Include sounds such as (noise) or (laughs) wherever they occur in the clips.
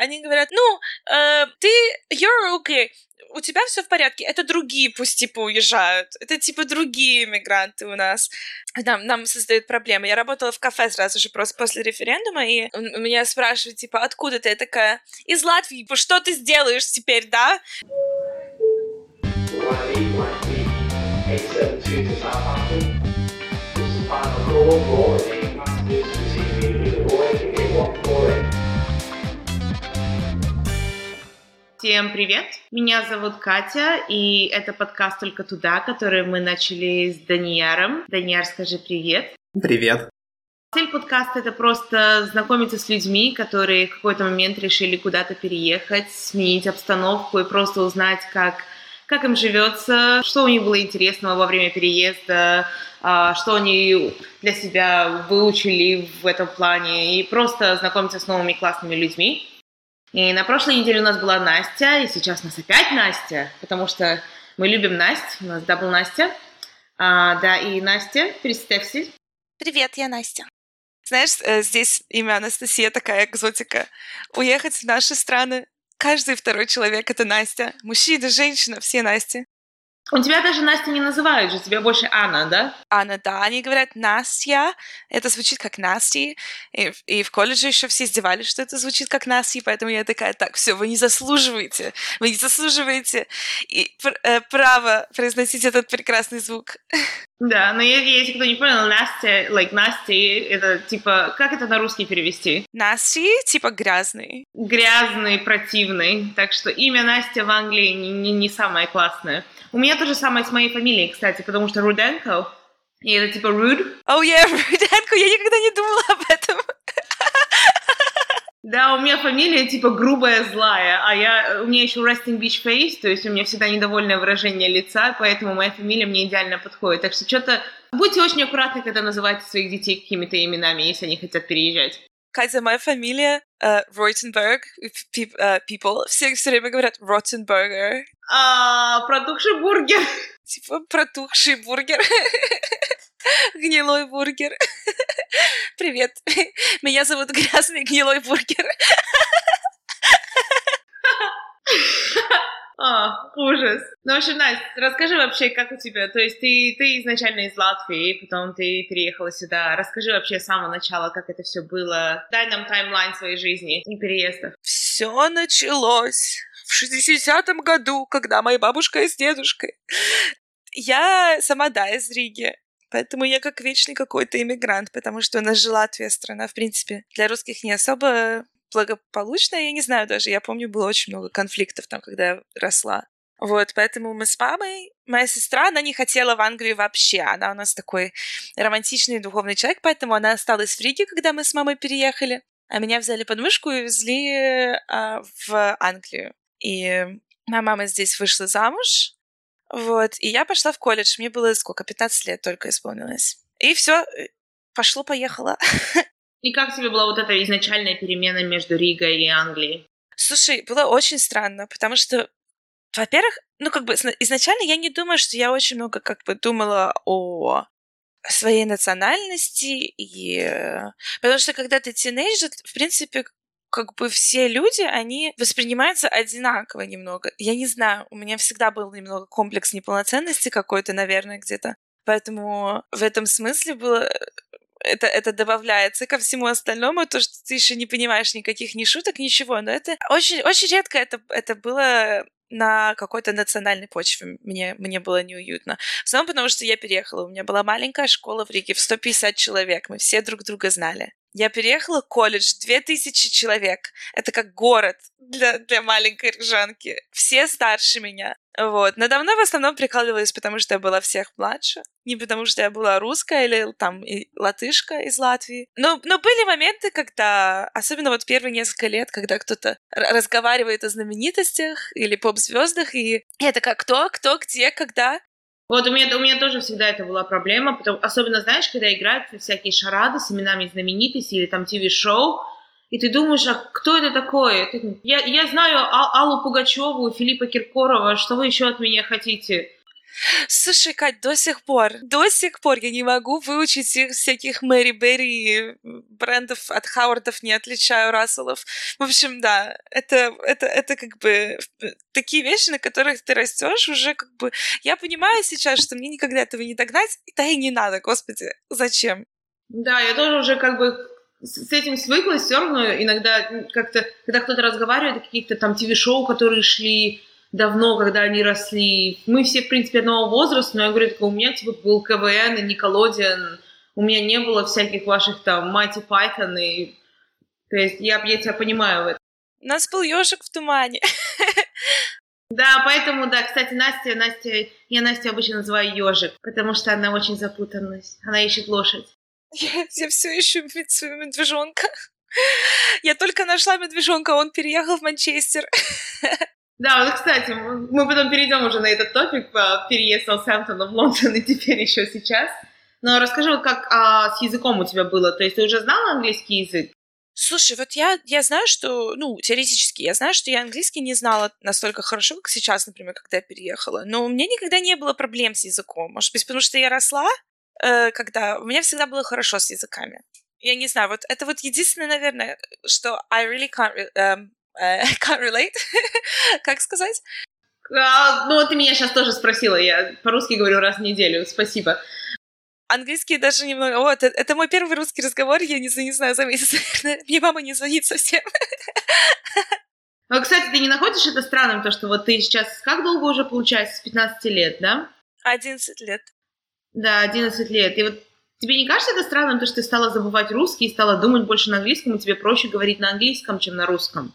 они говорят, ну, э, ты, you're okay, у тебя все в порядке, это другие пусть типа уезжают, это типа другие иммигранты у нас. Нам, нам создают проблемы. Я работала в кафе сразу же просто после референдума, и меня спрашивают, типа, откуда ты? Я такая, из Латвии, что ты сделаешь теперь, да? Всем привет! Меня зовут Катя, и это подкаст «Только туда», который мы начали с Данияром. Данияр, скажи привет. Привет. Цель подкаста — это просто знакомиться с людьми, которые в какой-то момент решили куда-то переехать, сменить обстановку и просто узнать, как, как им живется, что у них было интересного во время переезда, а, что они для себя выучили в этом плане, и просто знакомиться с новыми классными людьми. И на прошлой неделе у нас была Настя, и сейчас у нас опять Настя, потому что мы любим Настю, у нас double Настя. А, да, и Настя, представься. Привет, я Настя. Знаешь, э, здесь имя Анастасия такая экзотика. Уехать в наши страны, каждый второй человек — это Настя. Мужчина, женщина, все Насти. У тебя даже Настя не называют же, тебя больше Анна, да? Анна, да. Они говорят Настя, это звучит как Насти. И, и в колледже еще все издевались, что это звучит как Насти, поэтому я такая, так, все, вы не заслуживаете, вы не заслуживаете и, э, право произносить этот прекрасный звук. Да, но если кто не понял, Настя, like Настя, это типа, как это на русский перевести? Насти, типа грязный. Грязный, противный. Так что имя Настя в Англии не, не, не самое классное. У меня то же самое с моей фамилией, кстати, потому что Руденко, и это типа Руд. Oh yeah, (laughs) Руденко, я никогда не думала об этом. Да, у меня фамилия типа грубая, злая, а я, у меня еще resting beach face, то есть у меня всегда недовольное выражение лица, поэтому моя фамилия мне идеально подходит. Так что что-то... Будьте очень аккуратны, когда называете своих детей какими-то именами, если они хотят переезжать. Катя, моя фамилия uh, Ройтенберг, uh, people все, все время говорят Ротенбергер. А, протухший бургер. Типа протухший бургер. (laughs) (laughs) Гнилой бургер. (laughs) Привет. (laughs) Меня зовут Грязный Гнилой бургер. А, ужас. Ну, в общем, Настя, расскажи вообще, как у тебя, то есть ты, ты изначально из Латвии, потом ты переехала сюда. Расскажи вообще с самого начала, как это все было. Дай нам таймлайн своей жизни и переездов. Все началось в 60-м году, когда моя бабушка с дедушкой. Я сама, да, из Риги. Поэтому я как вечный какой-то иммигрант, потому что у нас же Латвия страна, в принципе, для русских не особо благополучная, я не знаю даже, я помню, было очень много конфликтов там, когда я росла. Вот, поэтому мы с мамой, моя сестра, она не хотела в Англию вообще, она у нас такой романтичный духовный человек, поэтому она осталась в Риге, когда мы с мамой переехали, а меня взяли под мышку и везли а, в Англию. И моя мама здесь вышла замуж, вот, и я пошла в колледж, мне было сколько, 15 лет только исполнилось. И все, э, пошло-поехало. (laughs) И как тебе была вот эта изначальная перемена между Ригой и Англией? Слушай, было очень странно, потому что, во-первых, ну, как бы изначально я не думаю, что я очень много как бы думала о своей национальности, и... потому что когда ты тинейджер, в принципе, как бы все люди, они воспринимаются одинаково немного. Я не знаю, у меня всегда был немного комплекс неполноценности какой-то, наверное, где-то. Поэтому в этом смысле было это, это добавляется ко всему остальному, то, что ты еще не понимаешь никаких ни шуток, ничего. Но это очень, очень редко это, это было на какой-то национальной почве мне, мне было неуютно. В основном потому, что я переехала. У меня была маленькая школа в Риге в 150 человек. Мы все друг друга знали. Я переехала в колледж, 2000 человек. Это как город для, для маленькой ржанки. Все старше меня. Вот. Надо мной в основном прикалывались, потому что я была всех младше. Не потому что я была русская или там и латышка из Латвии. Но, но были моменты, когда, особенно вот первые несколько лет, когда кто-то разговаривает о знаменитостях или поп-звездах, и я такая, кто, кто, где, когда. Вот у меня, у меня тоже всегда это была проблема, потому, особенно, знаешь, когда играют всякие шарады с именами знаменитостей или там ТВ-шоу, и ты думаешь, а кто это такой? Я, я знаю Аллу Пугачеву, Филиппа Киркорова, что вы еще от меня хотите? Слушай, Кать, до сих пор, до сих пор я не могу выучить их всяких Мэри Берри брендов от Хауардов, не отличаю Расселов. В общем, да, это, это, это как бы такие вещи, на которых ты растешь уже как бы... Я понимаю сейчас, что мне никогда этого не догнать, да и не надо, господи, зачем? Да, я тоже уже как бы с этим свыклась, все равно иногда как-то, когда кто-то разговаривает о каких-то там ТВ-шоу, которые шли давно, когда они росли. Мы все, в принципе, одного возраста, но я говорю, у меня типа был КВН и Николодиан, у меня не было всяких ваших там Майти Пайтон и... То есть я, я тебя понимаю в этом. У нас был ежик в тумане. (laughs) Да, поэтому, да, кстати, Настя, Настя, я Настю обычно называю ежик, потому что она очень запутанность. Она ищет лошадь. (laughs) Я, я все ищу своего медвежонка. (laughs) Я только нашла медвежонка, он переехал в Манчестер. Да, вот, кстати, мы потом перейдем уже на этот топик по переезд Саутгемптона в Лондон и теперь еще сейчас. Но расскажи, вот как а, с языком у тебя было? То есть ты уже знала английский язык? Слушай, вот я, я знаю, что, ну, теоретически, я знаю, что я английский не знала настолько хорошо, как сейчас, например, когда я переехала. Но у меня никогда не было проблем с языком. Может быть, потому что я росла, э, когда у меня всегда было хорошо с языками. Я не знаю, вот это вот единственное, наверное, что I really can't, um, uh, (laughs) can't relate, (laughs) как сказать? А, ну, ты меня сейчас тоже спросила, я по-русски говорю раз в неделю, спасибо. Английский даже немного... Вот, это, это мой первый русский разговор, я не, не знаю, за месяц. (laughs) Мне мама не звонит совсем. Ну, кстати, ты не находишь это странным, то, что вот ты сейчас... Как долго уже получается? С 15 лет, да? 11 лет. Да, 11 лет. И вот тебе не кажется это странным, то, что ты стала забывать русский и стала думать больше на английском, и тебе проще говорить на английском, чем на русском?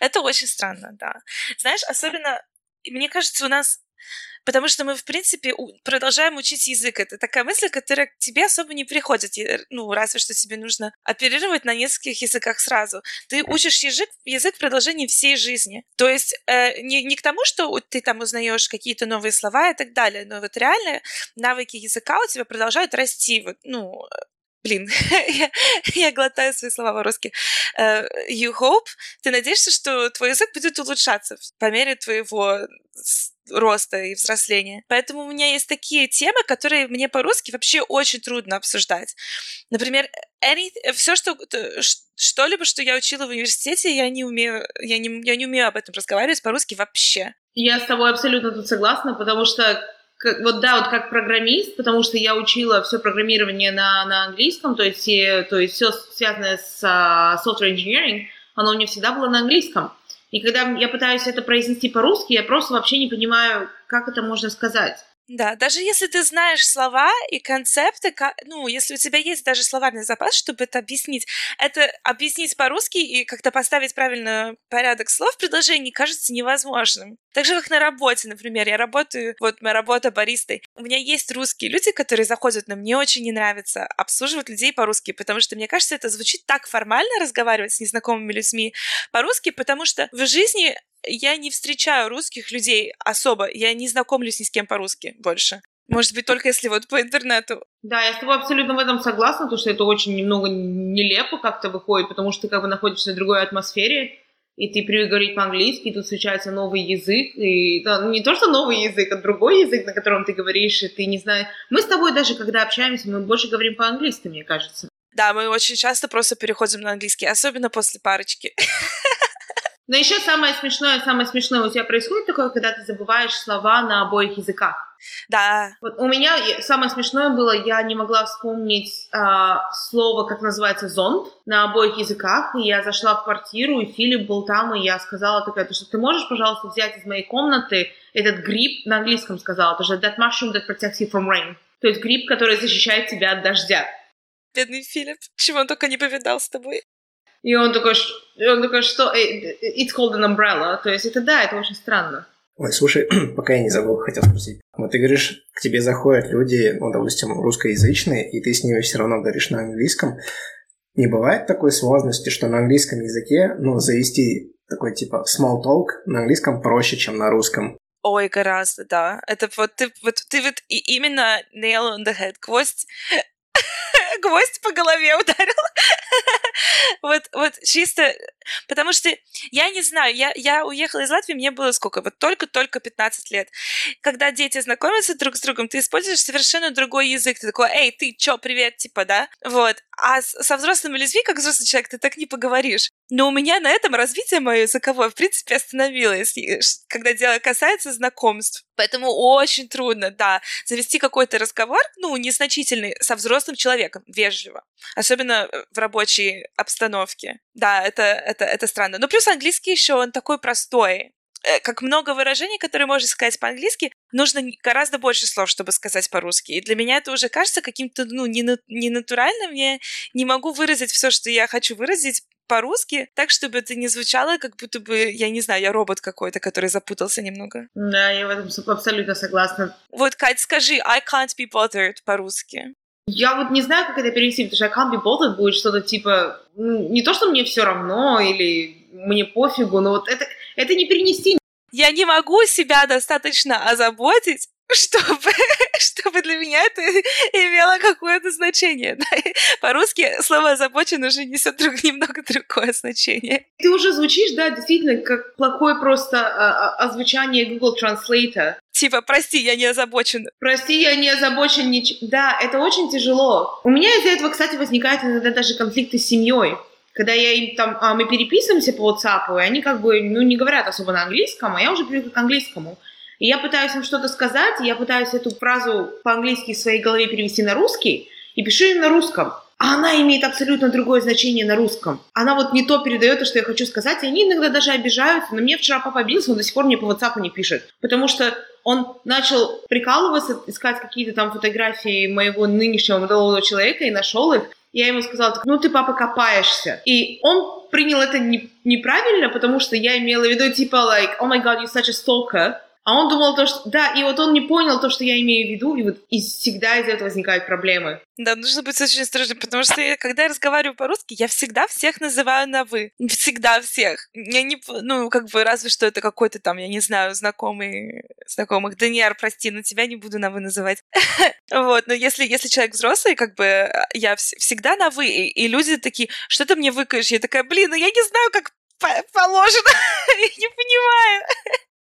Это очень странно, да. Знаешь, особенно, мне кажется, у нас потому что мы, в принципе, продолжаем учить язык. Это такая мысль, которая к тебе особо не приходит, ну, разве что тебе нужно оперировать на нескольких языках сразу. Ты учишь язык, язык в продолжении всей жизни. То есть э, не, не к тому, что ты там узнаешь какие-то новые слова и так далее, но вот реально навыки языка у тебя продолжают расти. Вот, ну, блин, я, (laughs) я глотаю свои слова по-русски. Uh, you hope, ты надеешься, что твой язык будет улучшаться по мере твоего роста и взросления. Поэтому у меня есть такие темы, которые мне по-русски вообще очень трудно обсуждать. Например, any, все, что, что-либо, что я учила в университете, я не умею, я не, я не умею об этом разговаривать по-русски вообще. Я с тобой абсолютно тут согласна, потому что как, вот да, вот как программист, потому что я учила все программирование на, на английском, то есть, и, то есть все связанное с uh, software engineering, оно у меня всегда было на английском. И когда я пытаюсь это произнести по-русски, я просто вообще не понимаю, как это можно сказать. Да, даже если ты знаешь слова и концепты, ну, если у тебя есть даже словарный запас, чтобы это объяснить, это объяснить по-русски и как-то поставить правильно порядок слов в предложении кажется невозможным. Так же, как на работе, например. Я работаю, вот моя работа баристой. У меня есть русские люди, которые заходят, но мне очень не нравится обслуживать людей по-русски, потому что мне кажется, это звучит так формально разговаривать с незнакомыми людьми по-русски, потому что в жизни я не встречаю русских людей особо, я не знакомлюсь ни с кем по-русски больше. Может быть, только если вот по интернету. Да, я с тобой абсолютно в этом согласна, потому что это очень немного нелепо как-то выходит, потому что ты как бы находишься в другой атмосфере, и ты привык говорить по-английски, и тут встречается новый язык, и да, не то, что новый язык, а другой язык, на котором ты говоришь, и ты не знаешь. Мы с тобой даже, когда общаемся, мы больше говорим по-английски, мне кажется. Да, мы очень часто просто переходим на английский, особенно после парочки. (laughs) Но еще самое смешное, самое смешное у тебя происходит такое, когда ты забываешь слова на обоих языках. Да. Вот у меня самое смешное было, я не могла вспомнить э, слово, как называется, зонт на обоих языках. И я зашла в квартиру, и Филипп был там, и я сказала такая, что ты можешь, пожалуйста, взять из моей комнаты этот гриб, на английском сказала, что that mushroom that protects you from rain. То есть гриб, который защищает тебя от дождя. Бедный Филипп, чего он только не повидал с тобой. И он такой, он такой, что it's called an umbrella. То есть это да, это очень странно. Ой, слушай, (clears throat) пока я не забыл, хотел спросить. Вот ты говоришь, к тебе заходят люди, ну, допустим, русскоязычные, и ты с ними все равно говоришь на английском. Не бывает такой сложности, что на английском языке, ну, завести такой типа small talk на английском проще, чем на русском. Ой, гораздо, да. Это вот ты вот, ты вот и именно nail on the head, гвоздь (laughs) гвоздь по голове ударил. (laughs) вот, вот чисто, потому что я не знаю, я, я уехала из Латвии, мне было сколько, вот только-только 15 лет. Когда дети знакомятся друг с другом, ты используешь совершенно другой язык. Ты такой, эй, ты чё, привет, типа, да? Вот. А со взрослыми людьми, как взрослый человек, ты так не поговоришь. Но у меня на этом развитие мое языковое, в принципе, остановилось, когда дело касается знакомств. Поэтому очень трудно, да, завести какой-то разговор, ну, незначительный, со взрослым человеком, вежливо. Особенно э, в рабочей обстановке. Да, это, это, это странно. Но плюс английский еще, он такой простой. Э, как много выражений, которые можно сказать по-английски, нужно гораздо больше слов, чтобы сказать по-русски. И для меня это уже кажется каким-то, ну, ненатуральным. Я не могу выразить все, что я хочу выразить по-русски, так, чтобы это не звучало, как будто бы, я не знаю, я робот какой-то, который запутался немного. Да, я в этом абсолютно согласна. Вот, Кать, скажи, I can't be bothered по-русски. Я вот не знаю, как это перевести, потому что I can't be bothered будет что-то типа, ну, не то, что мне все равно или мне пофигу, но вот это, это не перенести. Я не могу себя достаточно озаботить, чтобы, (laughs) чтобы для меня это (laughs) имело какое-то значение. Да? По-русски слово «озабочен» уже несет друг, (laughs) немного другое значение. Ты уже звучишь, да, действительно, как плохое просто а, а, озвучание Google Translate. Типа, прости, я не озабочен. Прости, я не озабочен. Нич... Да, это очень тяжело. У меня из-за этого, кстати, возникают иногда даже конфликты с семьей когда я им там, а, мы переписываемся по WhatsApp, и они как бы, ну, не говорят особо на английском, а я уже привыкла к английскому. И я пытаюсь им что-то сказать, я пытаюсь эту фразу по-английски в своей голове перевести на русский, и пишу им на русском. А она имеет абсолютно другое значение на русском. Она вот не то передает, то, что я хочу сказать, и они иногда даже обижаются. Но мне вчера папа обиделся, он до сих пор мне по WhatsApp не пишет. Потому что он начал прикалываться, искать какие-то там фотографии моего нынешнего молодого человека и нашел их. Я ему сказала, ну ты, папа, копаешься. И он принял это не, неправильно, потому что я имела в виду типа, like, oh my god, you're such a stalker. А он думал то, что... Да, и вот он не понял то, что я имею в виду, и вот и всегда из этого возникают проблемы. Да, нужно быть очень осторожным, потому что я, когда я разговариваю по-русски, я всегда всех называю на «вы». Всегда всех. Я не... Ну, как бы, разве что это какой-то там, я не знаю, знакомый... Знакомых. Даниэр, прости, но тебя не буду на «вы» называть. (laughs) вот, но если, если человек взрослый, как бы, я всегда на «вы», и, люди такие, что ты мне выкаешь? Я такая, блин, ну я не знаю, как положено. (laughs) я не понимаю.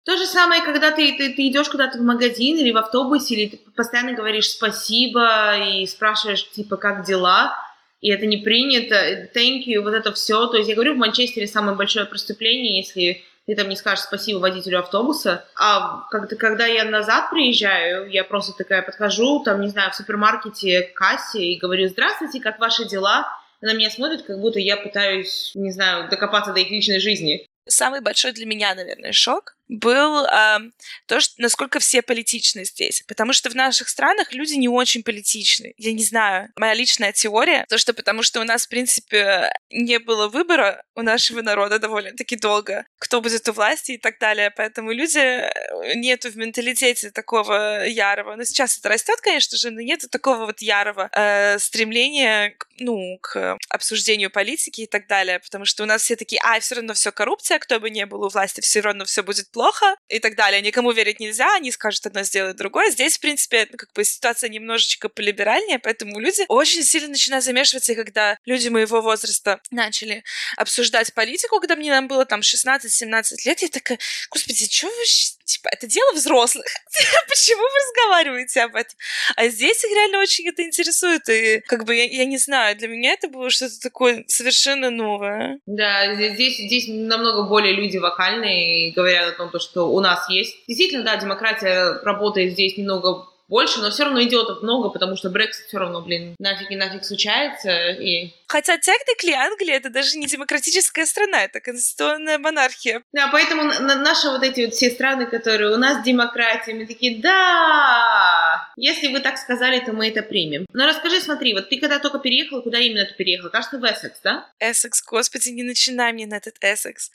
То же самое, когда ты, ты, ты идешь куда-то в магазин или в автобусе, или ты постоянно говоришь спасибо и спрашиваешь, типа, как дела, и это не принято, thank you, вот это все. То есть я говорю, в Манчестере самое большое преступление, если ты там не скажешь спасибо водителю автобуса. А когда, когда я назад приезжаю, я просто такая подхожу, там, не знаю, в супермаркете к кассе и говорю, здравствуйте, как ваши дела? Она меня смотрит, как будто я пытаюсь, не знаю, докопаться до их личной жизни. Самый большой для меня, наверное, шок был э, то, что, насколько все политичны здесь. Потому что в наших странах люди не очень политичны. Я не знаю. Моя личная теория, то, что потому что у нас, в принципе, не было выбора у нашего народа довольно-таки долго, кто будет у власти и так далее. Поэтому люди э, нету в менталитете такого ярого. Но сейчас это растет, конечно же, но нету такого вот ярого э, стремления к, ну, к обсуждению политики и так далее. Потому что у нас все такие, а, все равно все коррупция, кто бы ни был у власти, все равно все будет плохо и так далее. Никому верить нельзя, они скажут одно, сделают другое. Здесь, в принципе, как бы ситуация немножечко полиберальнее, поэтому люди очень сильно начинают замешиваться, и когда люди моего возраста начали обсуждать политику, когда мне нам было там 16-17 лет, я такая, господи, что вы типа, это дело взрослых. (laughs) Почему вы разговариваете об этом? А здесь их реально очень это интересует. И как бы я, я не знаю, для меня это было что-то такое совершенно новое. Да, здесь, здесь намного более люди вокальные и говорят о том, что у нас есть. Действительно, да, демократия работает здесь немного больше, но все равно идиотов много, потому что Брексит все равно, блин, нафиг и нафиг случается. И... Хотя техникли Англия это даже не демократическая страна, это конституционная монархия. Да, поэтому на наши вот эти вот все страны, которые у нас демократия, мы такие, да, если вы так сказали, то мы это примем. Но расскажи, смотри, вот ты когда только переехала, куда именно ты переехала? Кажется, в Эссекс, да? Эссекс, господи, не начинай мне на этот Эссекс.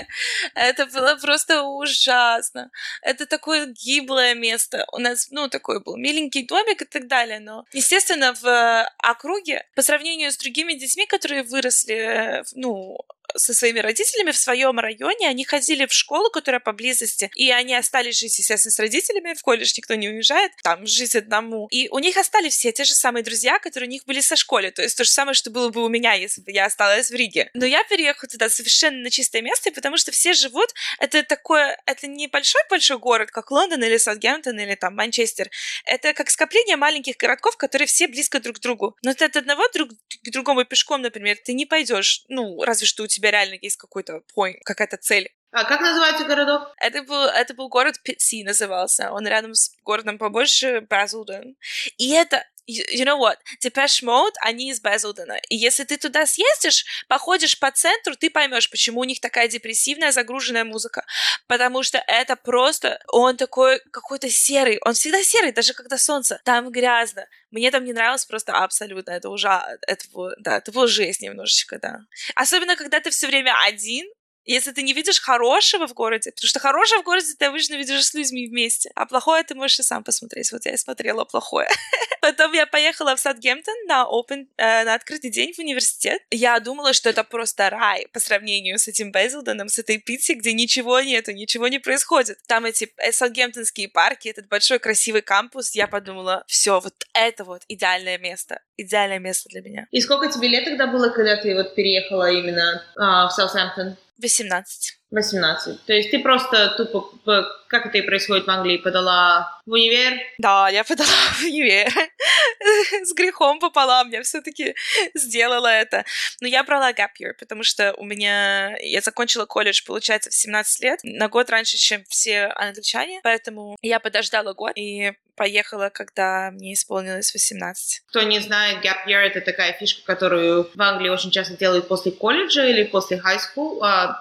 (laughs) Это было просто ужасно. Это такое гиблое место. У нас, ну, такой такой был миленький домик и так далее, но, естественно, в округе, по сравнению с другими детьми, которые выросли, ну, со своими родителями в своем районе, они ходили в школу, которая поблизости, и они остались жить, естественно, с родителями, в колледж никто не уезжает, там жить одному. И у них остались все те же самые друзья, которые у них были со школы, то есть то же самое, что было бы у меня, если бы я осталась в Риге. Но я переехала туда совершенно на чистое место, потому что все живут, это такое, это не большой-большой город, как Лондон или Саутгемптон или там Манчестер, это как скопление маленьких городков, которые все близко друг к другу. Но ты от одного друг к другому пешком, например, ты не пойдешь, ну, разве что у тебя реально есть какой-то point, какая-то цель. А как называется городок? Это был, это был город Питси назывался. Он рядом с городом побольше Базлден. И это you know what, Depeche Mode, они из Безлдена. И если ты туда съездишь, походишь по центру, ты поймешь, почему у них такая депрессивная, загруженная музыка. Потому что это просто, он такой какой-то серый, он всегда серый, даже когда солнце. Там грязно. Мне там не нравилось просто абсолютно, это уже, это, да, это было жесть немножечко, да. Особенно, когда ты все время один, если ты не видишь хорошего в городе, потому что хорошее в городе ты обычно видишь с людьми вместе, а плохое ты можешь и сам посмотреть. Вот я и смотрела плохое. (laughs) Потом я поехала в Саутгемптон на open, э, на открытый день в университет. Я думала, что это просто рай по сравнению с этим Безилденом, с этой Питти, где ничего нету, ничего не происходит. Там эти э, саутгемптонские парки, этот большой красивый кампус. Я подумала, все, вот это вот идеальное место. Идеальное место для меня. И сколько тебе лет тогда было, когда ты вот переехала именно а, в Саутгемптон? 18. 18. То есть ты просто тупо, как это и происходит в Англии, подала в универ? Да, я подала (laughs) в универ. С грехом пополам я все-таки сделала это. Но я брала gap year, потому что у меня... Я закончила колледж, получается, в 17 лет, на год раньше, чем все англичане, поэтому я подождала год и поехала, когда мне исполнилось 18. Кто не знает, gap year — это такая фишка, которую в Англии очень часто делают после колледжа или после high school, а,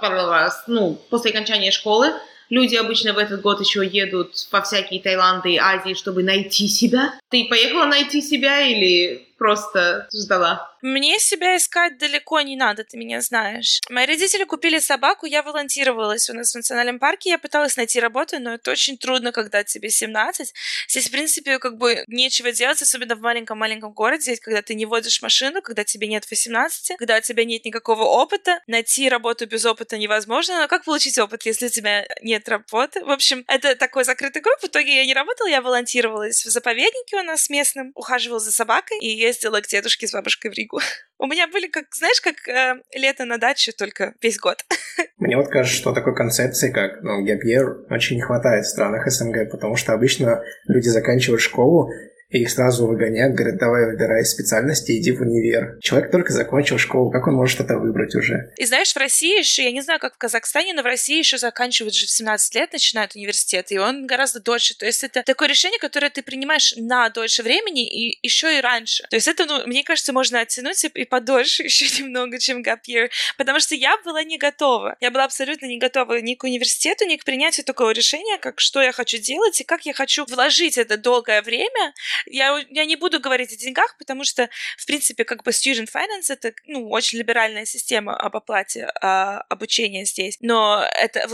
ну, после окончания школы. Люди обычно в этот год еще едут во всякие Таиланды и Азии, чтобы найти себя. Ты поехала найти себя или просто ждала? Мне себя искать далеко не надо, ты меня знаешь. Мои родители купили собаку, я волонтировалась у нас в национальном парке, я пыталась найти работу, но это очень трудно, когда тебе 17. Здесь, в принципе, как бы нечего делать, особенно в маленьком-маленьком городе, когда ты не водишь машину, когда тебе нет 18, когда у тебя нет никакого опыта. Найти работу без опыта невозможно, но как получить опыт, если у тебя нет работы? В общем, это такой закрытый групп. В итоге я не работала, я волонтировалась в заповеднике у нас местном, ухаживала за собакой и ездила к дедушке с бабушкой в Ригу. (laughs) У меня были, как, знаешь, как э, лето на даче, только весь год. (laughs) Мне вот кажется, что такой концепции, как ну, year, очень не хватает в странах СНГ, потому что обычно люди заканчивают школу, и их сразу выгоняют, говорят, давай выбирай специальности, иди в универ. Человек только закончил школу, как он может это выбрать уже? И знаешь, в России еще, я не знаю, как в Казахстане, но в России еще заканчивают же в 17 лет, начинают университет, и он гораздо дольше. То есть это такое решение, которое ты принимаешь на дольше времени и еще и раньше. То есть это, ну, мне кажется, можно оттянуть и подольше (laughs) еще немного, чем gap year, потому что я была не готова. Я была абсолютно не готова ни к университету, ни к принятию такого решения, как что я хочу делать и как я хочу вложить это долгое время я, я не буду говорить о деньгах, потому что, в принципе, как бы student finance — это, ну, очень либеральная система об оплате а, обучения здесь. Но это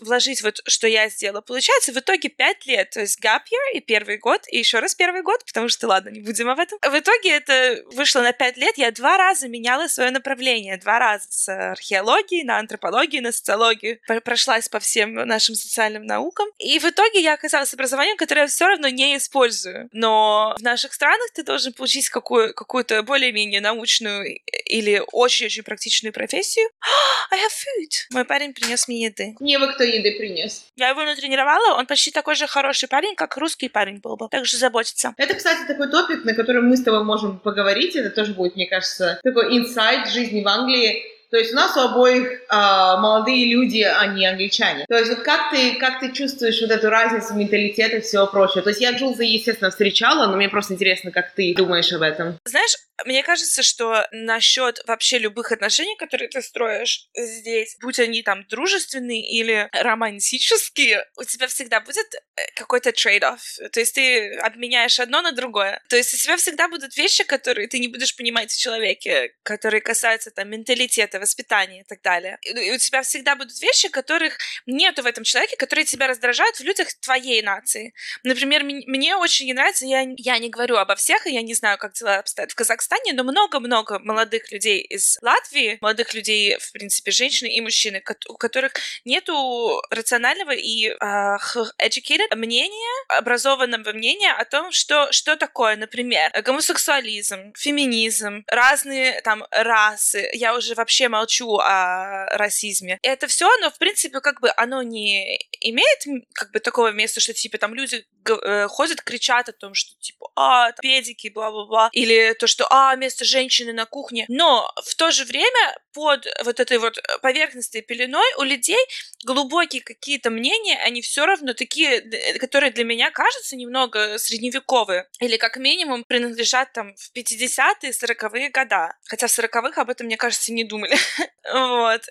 вложить вот, что я сделала, получается в итоге 5 лет. То есть gap year и первый год, и еще раз первый год, потому что, ладно, не будем об этом. В итоге это вышло на 5 лет. Я два раза меняла свое направление. Два раза с археологии на антропологию, на социологию. Прошлась по всем нашим социальным наукам. И в итоге я оказалась образованием, которое я все равно не использую. Но в наших странах ты должен получить какую- какую-то более-менее научную или очень-очень практичную профессию. (gasps) I have food. Мой парень принес мне еды. Мне бы кто еды принес. Я его натренировала, он почти такой же хороший парень, как русский парень был бы. Так же заботится. Это, кстати, такой топик, на котором мы с тобой можем поговорить. Это тоже будет, мне кажется, такой инсайт жизни в Англии то есть у нас у обоих э, молодые люди, а не англичане. То есть вот как ты, как ты чувствуешь вот эту разницу менталитета и всего прочего? То есть я Джулза, естественно, встречала, но мне просто интересно, как ты думаешь об этом. Знаешь, мне кажется, что насчет вообще любых отношений, которые ты строишь здесь, будь они там дружественные или романтические, у тебя всегда будет э, какой-то trade-off. То есть ты обменяешь одно на другое. То есть у тебя всегда будут вещи, которые ты не будешь понимать в человеке, которые касаются там менталитета, воспитания и так далее. И у тебя всегда будут вещи, которых нету в этом человеке, которые тебя раздражают в людях твоей нации. Например, мне очень не нравится, я, я не говорю обо всех, и я не знаю, как дела обстоят в Казахстане, Казахстане, но много-много молодых людей из Латвии, молодых людей, в принципе, женщины и мужчины, у которых нету рационального и uh, educated мнения, образованного мнения о том, что, что такое, например, гомосексуализм, феминизм, разные там расы. Я уже вообще молчу о расизме. Это все, оно, в принципе, как бы оно не имеет как бы такого места, что типа там люди э, ходят, кричат о том, что типа, а, педики, бла-бла-бла, или то, что, а, место женщины на кухне. Но в то же время под вот этой вот поверхностной пеленой у людей глубокие какие-то мнения, они все равно такие, которые для меня кажутся немного средневековые, или как минимум принадлежат там в 50-е, 40-е года. Хотя в 40-х об этом, мне кажется, не думали. (laughs) вот.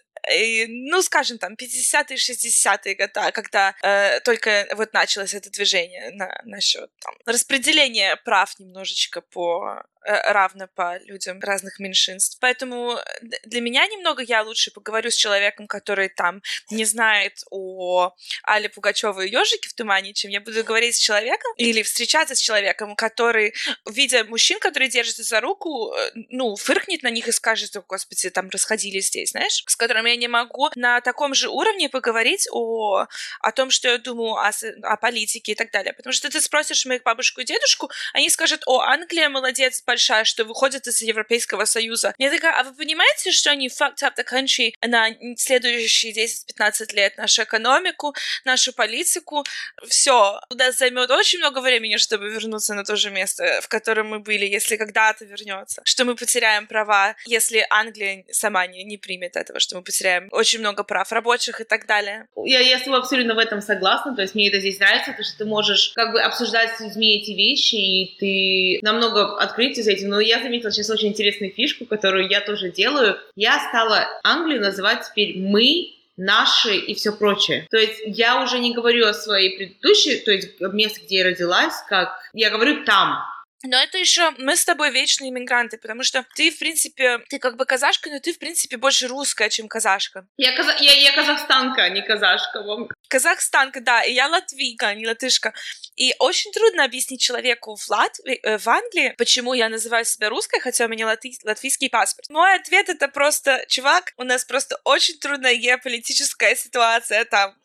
Ну, скажем, там, 50-е, 60-е года, когда э, только вот началось это движение на, насчет распределения прав немножечко по Э, равно по людям разных меньшинств. Поэтому для меня немного я лучше поговорю с человеком, который там не знает о Але Пугачевой и ежике в тумане, чем я буду говорить с человеком или встречаться с человеком, который, видя мужчин, которые держатся за руку, э, ну, фыркнет на них и скажет, о, господи, там расходились здесь, знаешь, с которым я не могу на таком же уровне поговорить о, о том, что я думаю о, о политике и так далее. Потому что ты спросишь моих бабушку и дедушку, они скажут, о, Англия молодец, большая, что выходит из Европейского Союза. Я такая, а вы понимаете, что они fucked up the country на следующие 10-15 лет? Нашу экономику, нашу политику, все. У нас займет очень много времени, чтобы вернуться на то же место, в котором мы были, если когда-то вернется. Что мы потеряем права, если Англия сама не, не примет этого, что мы потеряем очень много прав рабочих и так далее. Я, я с тобой абсолютно в этом согласна, то есть мне это здесь нравится, потому что ты можешь как бы обсуждать с людьми эти вещи, и ты намного открыть с этим, но я заметила сейчас очень интересную фишку, которую я тоже делаю. Я стала Англию называть теперь «мы», наши и все прочее. То есть я уже не говорю о своей предыдущей, то есть месте, где я родилась, как я говорю там. Но это еще мы с тобой вечные иммигранты, потому что ты, в принципе, ты как бы казашка, но ты, в принципе, больше русская, чем казашка. Я, каза... я, я казахстанка, а не казашка. Казахстанка, да, и я латвийка, а не латышка. И очень трудно объяснить человеку в, Латвии, э, в Англии, почему я называю себя русской, хотя у меня латви... латвийский паспорт. Мой ответ это просто, чувак, у нас просто очень трудная геополитическая ситуация там.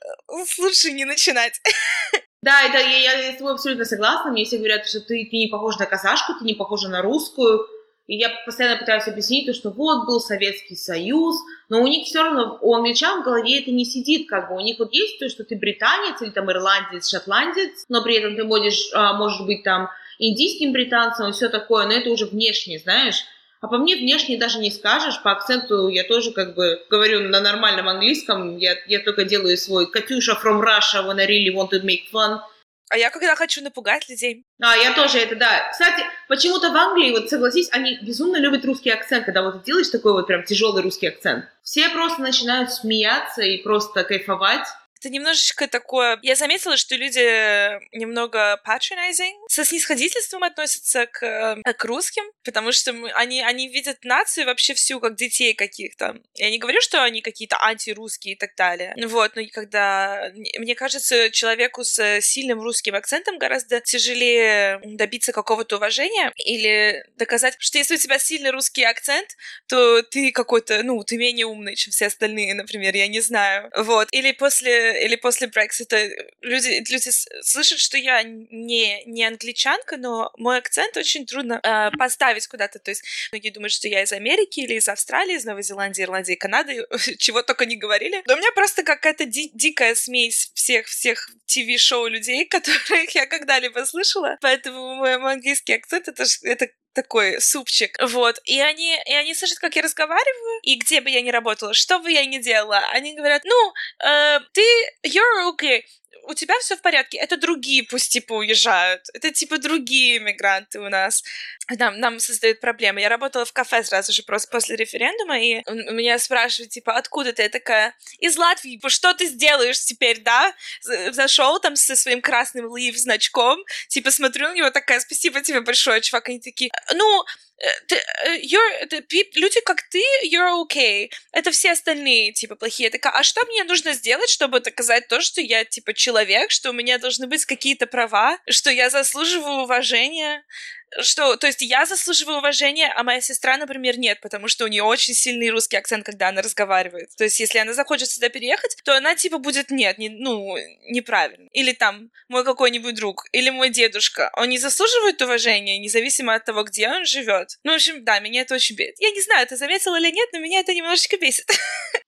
Лучше не начинать. (laughs) Да, это я, я с тобой абсолютно согласна. Мне все говорят, что ты, ты не похожа на казашку, ты не похожа на русскую. И я постоянно пытаюсь объяснить, то, что вот был Советский Союз, но у них все равно, у англичан в голове это не сидит, как бы. У них вот есть то, что ты британец или там ирландец, шотландец, но при этом ты можешь, а, можешь быть там индийским британцем и все такое, но это уже внешне, знаешь. А по мне внешне даже не скажешь, по акценту я тоже как бы говорю на нормальном английском, я, я только делаю свой «Катюша from Russia when I really want to make fun», а я когда хочу напугать людей. А, я тоже это, да. Кстати, почему-то в Англии, вот согласись, они безумно любят русский акцент, когда вот ты делаешь такой вот прям тяжелый русский акцент. Все просто начинают смеяться и просто кайфовать. Это немножечко такое... Я заметила, что люди немного patronizing, со снисходительством относятся к, э, к русским, потому что мы, они, они видят нацию вообще всю как детей каких-то. Я не говорю, что они какие-то антирусские и так далее. Вот, но когда... Мне кажется, человеку с сильным русским акцентом гораздо тяжелее добиться какого-то уважения или доказать, что если у тебя сильный русский акцент, то ты какой-то, ну, ты менее умный, чем все остальные, например, я не знаю. Вот. Или после или после Брексита люди, люди слышат, что я не, не англичанка, но мой акцент очень трудно э, поставить куда-то. То есть многие думают, что я из Америки или из Австралии, из Новой Зеландии, Ирландии, Канады, (laughs) чего только не говорили. Но у меня просто какая-то ди- дикая смесь всех всех ТВ-шоу людей, (laughs) которых я когда-либо слышала. Поэтому мой, мой английский акцент это, это такой супчик. Вот. И они, и они слышат, как я разговариваю, и где бы я ни работала, что бы я ни делала, они говорят, ну, э, ты, you're okay, у тебя все в порядке, это другие пусть типа уезжают, это типа другие иммигранты у нас. Нам, нам создают проблемы. Я работала в кафе сразу же просто после референдума, и меня спрашивают, типа, откуда ты? Я такая, из Латвии, что ты сделаешь теперь, да? Зашел там со своим красным лив значком, типа, смотрю на него, такая, спасибо тебе большое, чувак. Они такие, ну, ты, э, you're, ты, люди, как ты, you're okay. Это все остальные, типа, плохие. Так, а что мне нужно сделать, чтобы доказать то, что я, типа, человек, что у меня должны быть какие-то права, что я заслуживаю уважения? Что, то есть я заслуживаю уважения, а моя сестра, например, нет, потому что у нее очень сильный русский акцент, когда она разговаривает. То есть если она захочет сюда переехать, то она типа будет нет, не, ну, неправильно. Или там мой какой-нибудь друг, или мой дедушка. Он не заслуживает уважения, независимо от того, где он живет. Ну, в общем, да, меня это очень бесит. Я не знаю, ты заметила или нет, но меня это немножечко бесит.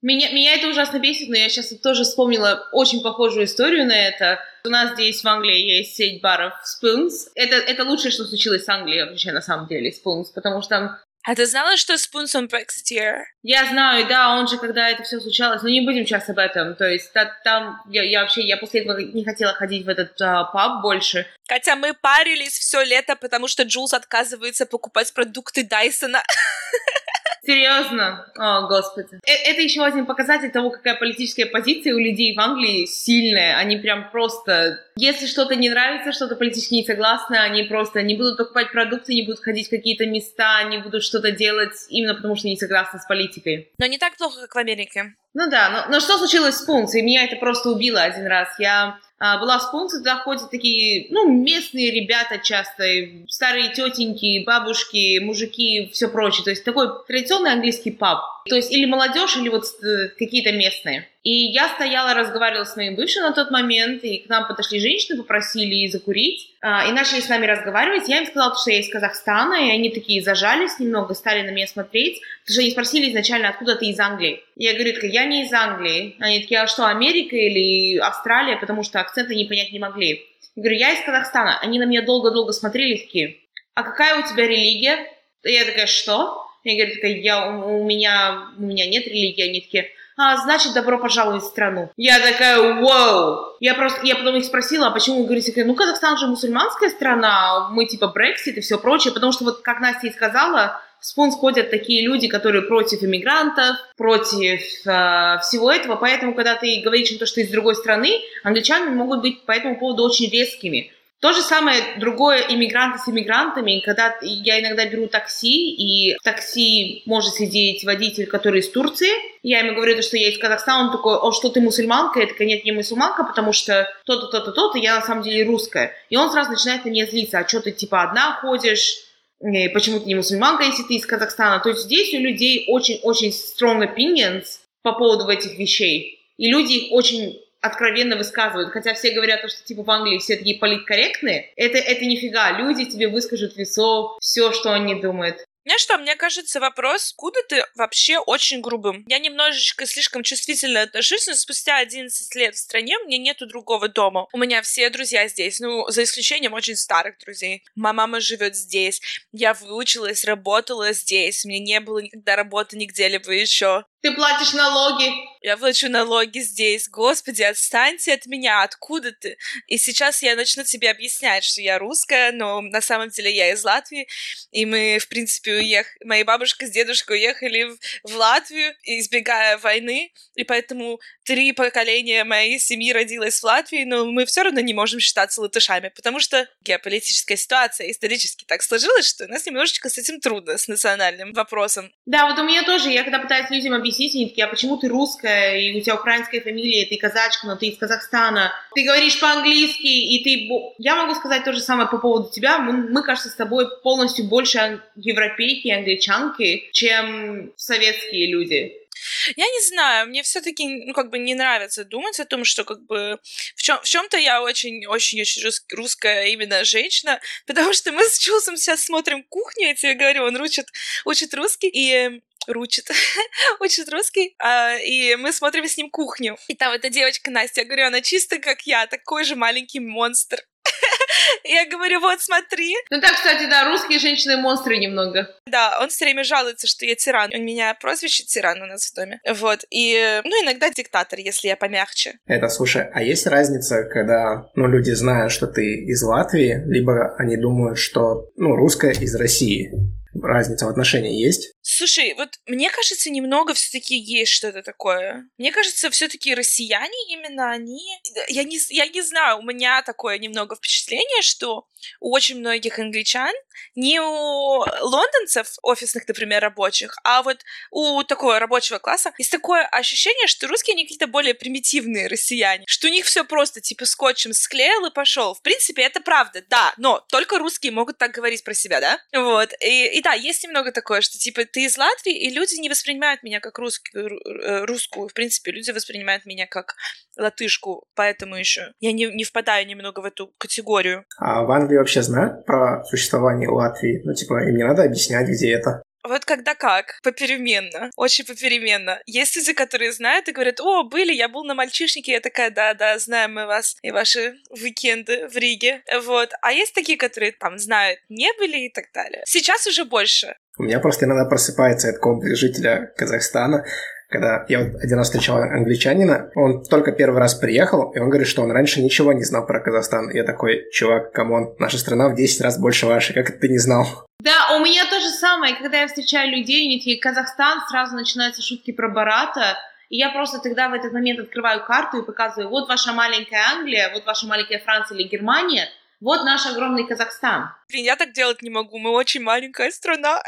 Меня, меня это ужасно бесит, но я сейчас тоже вспомнила очень похожую историю на это. У нас здесь в Англии есть сеть баров Spoons. Это, это лучшее, что случилось с Англией вообще на самом деле, Spoons, потому что там а ты знала, что Spoons on Brexiteer? Я знаю, да, он же, когда это все случалось, но не будем сейчас об этом. То есть та, там я, я вообще, я после этого не хотела ходить в этот а, паб больше. Хотя мы парились все лето, потому что Джулс отказывается покупать продукты Дайсона. (laughs) Серьезно? О, господи. Э, это еще один показатель того, какая политическая позиция у людей в Англии сильная. Они прям просто... Если что-то не нравится, что-то политически не согласны, они просто не будут покупать продукты, не будут ходить в какие-то места, не будут что-то делать именно потому, что не согласны с политикой. Но не так плохо, как в Америке. Ну да, но, но что случилось с Пункцией? Меня это просто убило один раз. Я а, была в Пункции, туда ходят такие, ну, местные ребята часто, старые тетеньки, бабушки, мужики, все прочее. То есть такой традиционный английский паб. То есть или молодежь, или вот э, какие-то местные. И я стояла, разговаривала с моим бывшим на тот момент, и к нам подошли женщины, попросили закурить, а, и начали с нами разговаривать. Я им сказала, что я из Казахстана, и они такие зажались немного, стали на меня смотреть, потому что они спросили изначально, откуда ты из Англии. Я говорю, я не из Англии. Они такие, а что, Америка или Австралия, потому что акцента не понять не могли. Я говорю, я из Казахстана. Они на меня долго-долго смотрели, такие, а какая у тебя религия? Я такая, что? Я говорю, такая, я, у, меня, у меня нет религии. Они такие, а, значит, добро пожаловать в страну. Я такая, вау! Я просто, я потом их спросила, а почему говорите, ну, Казахстан же мусульманская страна, мы типа Брексит и все прочее, потому что вот, как Настя и сказала, в СПОН сходят такие люди, которые против иммигрантов, против э, всего этого, поэтому, когда ты говоришь им то, что ты из другой страны, англичане могут быть по этому поводу очень резкими. То же самое другое иммигранты с иммигрантами, когда я иногда беру такси, и в такси может сидеть водитель, который из Турции, я ему говорю, что я из Казахстана, он такой, о, что ты мусульманка? Я такая, нет, не мусульманка, потому что то-то, то-то, то-то, я на самом деле русская. И он сразу начинает на меня злиться, а что ты типа одна ходишь, почему ты не мусульманка, если ты из Казахстана. То есть здесь у людей очень-очень strong opinions по поводу этих вещей. И люди их очень откровенно высказывают, хотя все говорят, что типа в Англии все такие политкорректные, это, это нифига, люди тебе выскажут в лицо все, что они думают. Знаешь что, мне кажется, вопрос, куда ты вообще очень грубым. Я немножечко слишком чувствительно отношусь, но спустя 11 лет в стране мне нету другого дома. У меня все друзья здесь, ну, за исключением очень старых друзей. Моя мама живет здесь, я выучилась, работала здесь, мне не было никогда работы нигде-либо еще. Ты платишь налоги. Я плачу налоги здесь. Господи, отстаньте от меня. Откуда ты? И сейчас я начну тебе объяснять, что я русская, но на самом деле я из Латвии. И мы, в принципе, уехали... Моя бабушка с дедушкой уехали в, в Латвию, избегая войны. И поэтому три поколения моей семьи родилось в Латвии, но мы все равно не можем считаться латышами, потому что геополитическая ситуация исторически так сложилась, что у нас немножечко с этим трудно, с национальным вопросом. Да, вот у меня тоже. Я когда пытаюсь людям объяснить, они такие, а почему ты русская, и у тебя украинская фамилия, ты казачка, но ты из Казахстана, ты говоришь по-английски, и ты... Я могу сказать то же самое по поводу тебя. Мы, мы кажется, с тобой полностью больше европейки, англичанки, чем советские люди. Я не знаю, мне все-таки, ну, как бы не нравится думать о том, что, как бы, в, чем, в чем-то я очень-очень-очень русская именно женщина, потому что мы с Чулсом сейчас смотрим кухню, я тебе говорю, он учит, учит русский, и ручит, (laughs) учит русский, а, и мы смотрим с ним кухню. И там эта девочка Настя, я говорю, она чисто как я, такой же маленький монстр. Я говорю, вот смотри. Ну так, кстати, да, русские женщины-монстры немного. Да, он все время жалуется, что я тиран. У меня прозвище тиран у нас в доме. Вот. И, ну, иногда диктатор, если я помягче. Это, слушай, а есть разница, когда, ну, люди знают, что ты из Латвии, либо они думают, что, ну, русская из России? Разница в отношении есть? Слушай, вот мне кажется, немного все-таки есть что-то такое. Мне кажется, все-таки россияне именно они... Я не, я не знаю, у меня такое немного впечатление, что у очень многих англичан, не у лондонцев, офисных, например, рабочих, а вот у такого рабочего класса есть такое ощущение, что русские, они какие-то более примитивные россияне, что у них все просто, типа, скотчем склеил и пошел. В принципе, это правда, да, но только русские могут так говорить про себя, да? Вот, и, и да, есть немного такое, что, типа, ты из Латвии, и люди не воспринимают меня как русский, э, русскую, в принципе, люди воспринимают меня как латышку, поэтому еще я не, не впадаю немного в эту категорию. А в Англии вообще знают про существование Латвии? Ну, типа, им не надо объяснять, где это. Вот когда как, попеременно, очень попеременно. Есть люди, которые знают и говорят, о, были, я был на мальчишнике, я такая, да-да, знаем мы вас и ваши уикенды в Риге, вот. А есть такие, которые там знают, не были и так далее. Сейчас уже больше. У меня просто иногда просыпается этот комплекс жителя Казахстана, когда я вот один раз встречал англичанина, он только первый раз приехал, и он говорит, что он раньше ничего не знал про Казахстан. Я такой, чувак, come on, наша страна в 10 раз больше вашей, как это ты не знал? Да, у меня то же самое, когда я встречаю людей, они такие, Казахстан, сразу начинаются шутки про Бората, и я просто тогда в этот момент открываю карту и показываю, вот ваша маленькая Англия, вот ваша маленькая Франция или Германия, вот наш огромный Казахстан. Блин, я так делать не могу, мы очень маленькая страна.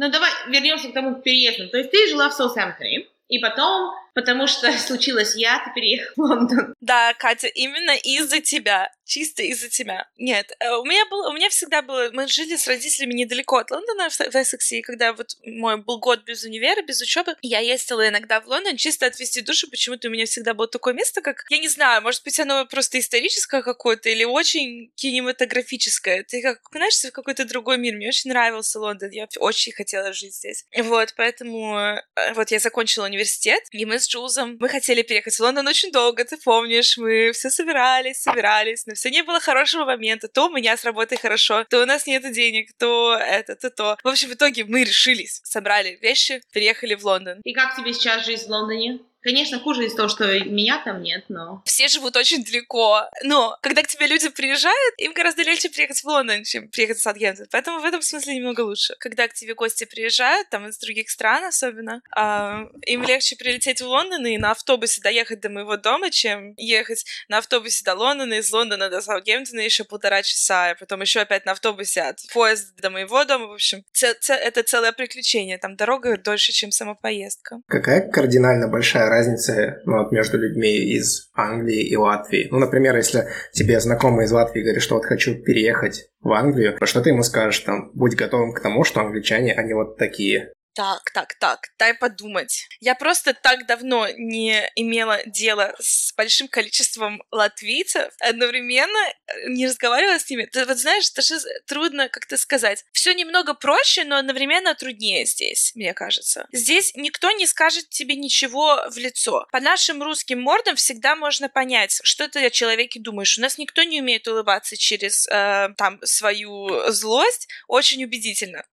Ну, давай вернемся к тому к переезду. То есть ты жила в Соутгемптоне, и потом потому что (laughs) случилось я, ты переехал в Лондон. Да, Катя, именно из-за тебя, чисто из-за тебя. Нет, э, у меня было, у меня всегда было, мы жили с родителями недалеко от Лондона, в, Эссексе, и когда вот мой был год без универа, без учебы, я ездила иногда в Лондон чисто отвезти душу, почему-то у меня всегда было такое место, как, я не знаю, может быть, оно просто историческое какое-то или очень кинематографическое. Ты как окунаешься в какой-то другой мир. Мне очень нравился Лондон, я очень хотела жить здесь. Вот, поэтому э, вот я закончила университет, и мы с Джулзом. Мы хотели переехать в Лондон очень долго, ты помнишь, мы все собирались, собирались, но все не было хорошего момента. То у меня с работой хорошо, то у нас нет денег, то это, то то. В общем, в итоге мы решились, собрали вещи, переехали в Лондон. И как тебе сейчас жизнь в Лондоне? Конечно, хуже из того, что меня там нет, но... Все живут очень далеко. Но когда к тебе люди приезжают, им гораздо легче приехать в Лондон, чем приехать в Саутгемптон. Поэтому в этом смысле немного лучше. Когда к тебе гости приезжают, там из других стран особенно, э, им легче прилететь в Лондон и на автобусе доехать до моего дома, чем ехать на автобусе до Лондона, из Лондона до Саутгемптона еще полтора часа, и потом еще опять на автобусе от поезда до моего дома. В общем, это целое приключение. Там дорога дольше, чем сама поездка. Какая кардинально большая разница ну, вот, между людьми из Англии и Латвии. Ну, например, если тебе знакомый из Латвии говорит, что вот хочу переехать в Англию, что ты ему скажешь там, будь готовым к тому, что англичане, они вот такие. Так, так, так, дай подумать. Я просто так давно не имела дела с большим количеством латвийцев, одновременно э, не разговаривала с ними. Ты вот знаешь, даже трудно как-то сказать. Все немного проще, но одновременно труднее здесь, мне кажется. Здесь никто не скажет тебе ничего в лицо. По нашим русским мордам всегда можно понять, что ты о человеке думаешь. У нас никто не умеет улыбаться через э, там свою злость очень убедительно.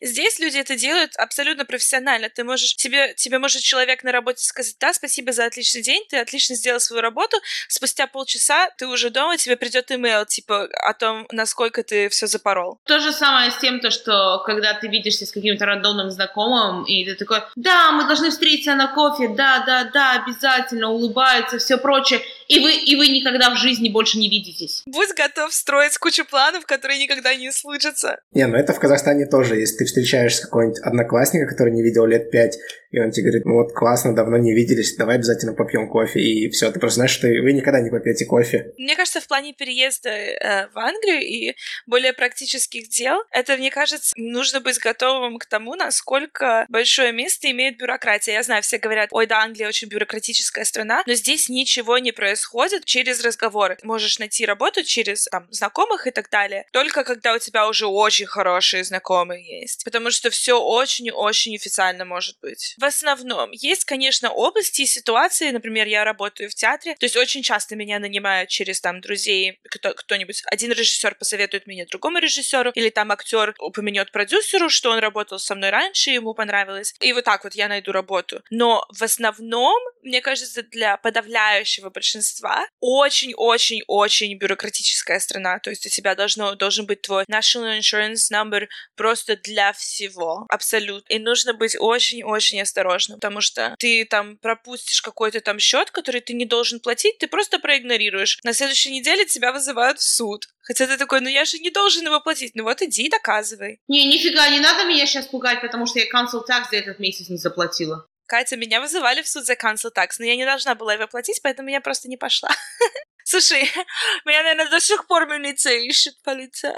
Здесь люди это делают абсолютно профессионально. Ты можешь, тебе, тебе может человек на работе сказать, да, спасибо за отличный день, ты отлично сделал свою работу, спустя полчаса ты уже дома, тебе придет имейл, типа, о том, насколько ты все запорол. То же самое с тем, то, что когда ты видишься с каким-то рандомным знакомым, и ты такой, да, мы должны встретиться на кофе, да, да, да, обязательно, улыбается, все прочее, и вы, и вы никогда в жизни больше не видитесь. Будь готов строить кучу планов, которые никогда не случатся. Не, ну это в Казахстане тоже. Если ты встречаешься с какого-нибудь одноклассника, который не видел лет пять, и он тебе говорит, ну вот классно, давно не виделись, давай обязательно попьем кофе, и все, ты просто знаешь, что вы никогда не попьете кофе. Мне кажется, в плане переезда э, в Англию и более практических дел, это, мне кажется, нужно быть готовым к тому, насколько большое место имеет бюрократия. Я знаю, все говорят, ой, да, Англия очень бюрократическая страна, но здесь ничего не происходит через разговоры. Можешь найти работу через там, знакомых и так далее, только когда у тебя уже очень хорошие знакомые есть, потому что все очень-очень официально может быть. В основном. Есть, конечно, области и ситуации, например, я работаю в театре, то есть очень часто меня нанимают через там друзей, кто, кто-нибудь, один режиссер посоветует меня другому режиссеру, или там актер упомянет продюсеру, что он работал со мной раньше, ему понравилось, и вот так вот я найду работу. Но в основном, мне кажется, для подавляющего большинства очень-очень-очень бюрократическая страна, то есть у тебя должно, должен быть твой national insurance number просто для всего, абсолютно. И нужно быть очень-очень осторожным, потому что ты там пропустишь какой-то там счет, который ты не должен платить, ты просто проигнорируешь. На следующей неделе тебя вызывают в суд. Хотя ты такой, ну я же не должен его платить. Ну вот иди доказывай. Не, нифига, не надо меня сейчас пугать, потому что я cancel tax за этот месяц не заплатила. Катя, меня вызывали в суд за cancel tax, но я не должна была его платить, поэтому я просто не пошла. (laughs) Слушай, (laughs) меня, наверное, до сих пор милиция ищет, полиция.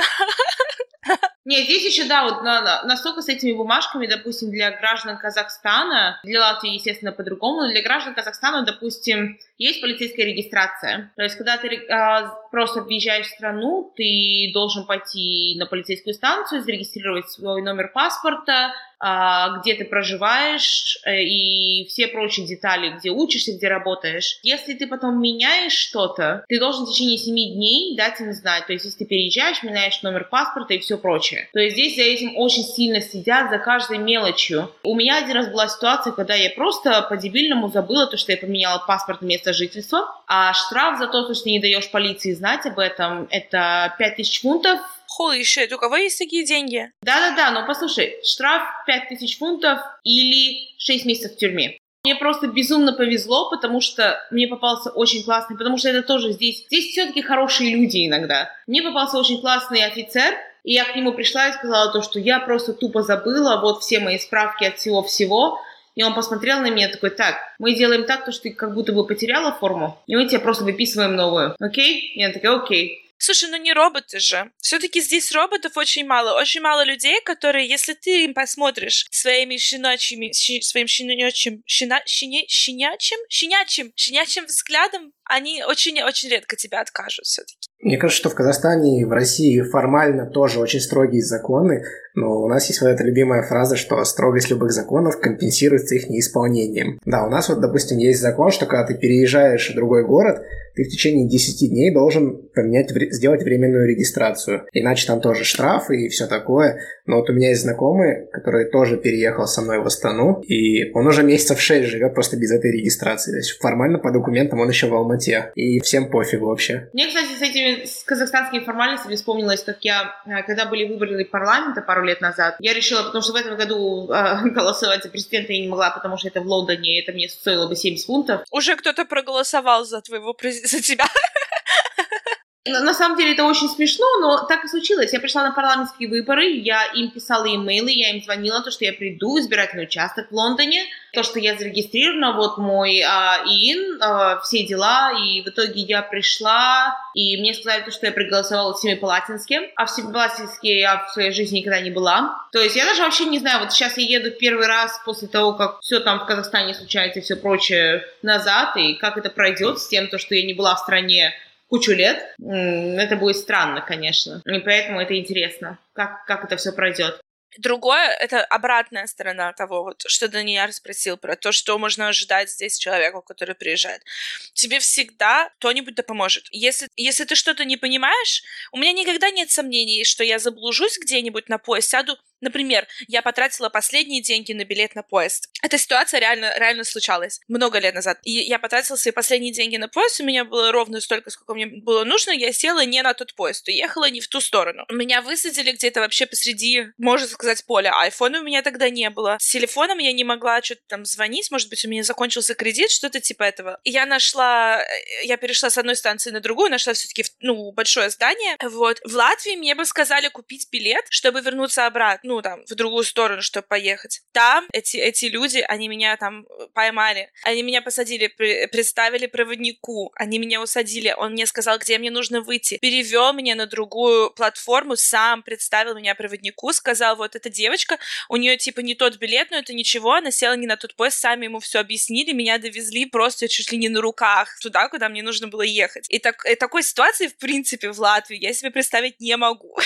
(laughs) Не, здесь еще, да, вот на, на, настолько с этими бумажками, допустим, для граждан Казахстана, для Латвии, естественно, по-другому, но для граждан Казахстана, допустим, есть полицейская регистрация. То есть, когда ты э, просто въезжаешь в страну, ты должен пойти на полицейскую станцию, зарегистрировать свой номер паспорта, э, где ты проживаешь э, и все прочие детали, где учишься, где работаешь. Если ты потом меняешь что-то, ты должен в течение 7 дней дать им знать. То есть, если ты переезжаешь, меняешь номер паспорта и все прочее. То есть, здесь за этим очень сильно следят, за каждой мелочью. У меня один раз была ситуация, когда я просто по-дебильному забыла то, что я поменяла паспорт вместо место жительства, а штраф за то, что не даешь полиции знать об этом, это 5000 фунтов. Holy shit, у кого есть такие деньги? Да-да-да, но послушай, штраф 5000 фунтов или 6 месяцев в тюрьме. Мне просто безумно повезло, потому что мне попался очень классный, потому что это тоже здесь, здесь все-таки хорошие люди иногда. Мне попался очень классный офицер, и я к нему пришла и сказала то, что я просто тупо забыла вот все мои справки от всего-всего, и он посмотрел на меня такой, так, мы делаем так, то, что ты как будто бы потеряла форму, и мы тебе просто выписываем новую. Окей? И я такая, окей. Слушай, ну не роботы же. Все-таки здесь роботов очень мало. Очень мало людей, которые, если ты им посмотришь своими щенячьими, щи, своим щенячьим, щена, щене, щенячьим, щенячьим, щенячьим взглядом, они очень-очень редко тебя откажут все-таки. Мне кажется, что в Казахстане и в России формально тоже очень строгие законы, но у нас есть вот эта любимая фраза, что строгость любых законов компенсируется их неисполнением. Да, у нас вот, допустим, есть закон, что когда ты переезжаешь в другой город, ты в течение 10 дней должен поменять, сделать временную регистрацию. Иначе там тоже штрафы и все такое. Но вот у меня есть знакомый, который тоже переехал со мной в Астану, и он уже месяцев 6 живет просто без этой регистрации. То есть формально по документам он еще в Алмате. И всем пофигу вообще. Мне, кстати, с этими с казахстанскими формальностями вспомнилось, как я, э, когда были выборы парламента пару лет назад, я решила, потому что в этом году э, (laughs) голосовать за президента я не могла, потому что это в Лондоне, и это мне стоило бы 70 фунтов. Уже кто-то проголосовал за твоего президента (laughs) за тебя. На самом деле это очень смешно, но так и случилось. Я пришла на парламентские выборы, я им писала имейлы, я им звонила, то, что я приду в избирательный участок в Лондоне, то, что я зарегистрирована, вот мой а, ИИН, а, все дела, и в итоге я пришла, и мне сказали, то, что я проголосовала в Семипалатинске, а в Семипалатинске я в своей жизни никогда не была. То есть я даже вообще не знаю, вот сейчас я еду первый раз после того, как все там в Казахстане случается и все прочее назад, и как это пройдет с тем, то, что я не была в стране кучу лет, это будет странно, конечно. И поэтому это интересно, как, как это все пройдет. Другое — это обратная сторона того, вот, что Данияр спросил про то, что можно ожидать здесь человеку, который приезжает. Тебе всегда кто-нибудь да поможет. Если, если ты что-то не понимаешь, у меня никогда нет сомнений, что я заблужусь где-нибудь на поезд, сяду Например, я потратила последние деньги на билет на поезд. Эта ситуация реально, реально случалась много лет назад. И я потратила свои последние деньги на поезд, у меня было ровно столько, сколько мне было нужно, я села не на тот поезд, уехала не в ту сторону. Меня высадили где-то вообще посреди, можно сказать, поля. Айфона у меня тогда не было. С телефоном я не могла что-то там звонить, может быть, у меня закончился кредит, что-то типа этого. И я нашла, э, я перешла с одной станции на другую, нашла все-таки, ну, большое здание. Вот. В Латвии мне бы сказали купить билет, чтобы вернуться обратно ну, там, в другую сторону, чтобы поехать. Там эти, эти люди, они меня там э, поймали, они меня посадили, при, представили проводнику, они меня усадили, он мне сказал, где мне нужно выйти, перевел меня на другую платформу, сам представил меня проводнику, сказал, вот эта девочка, у нее типа не тот билет, но это ничего, она села не на тот поезд, сами ему все объяснили, меня довезли просто чуть ли не на руках туда, куда мне нужно было ехать. И, так, и такой ситуации, в принципе, в Латвии я себе представить не могу.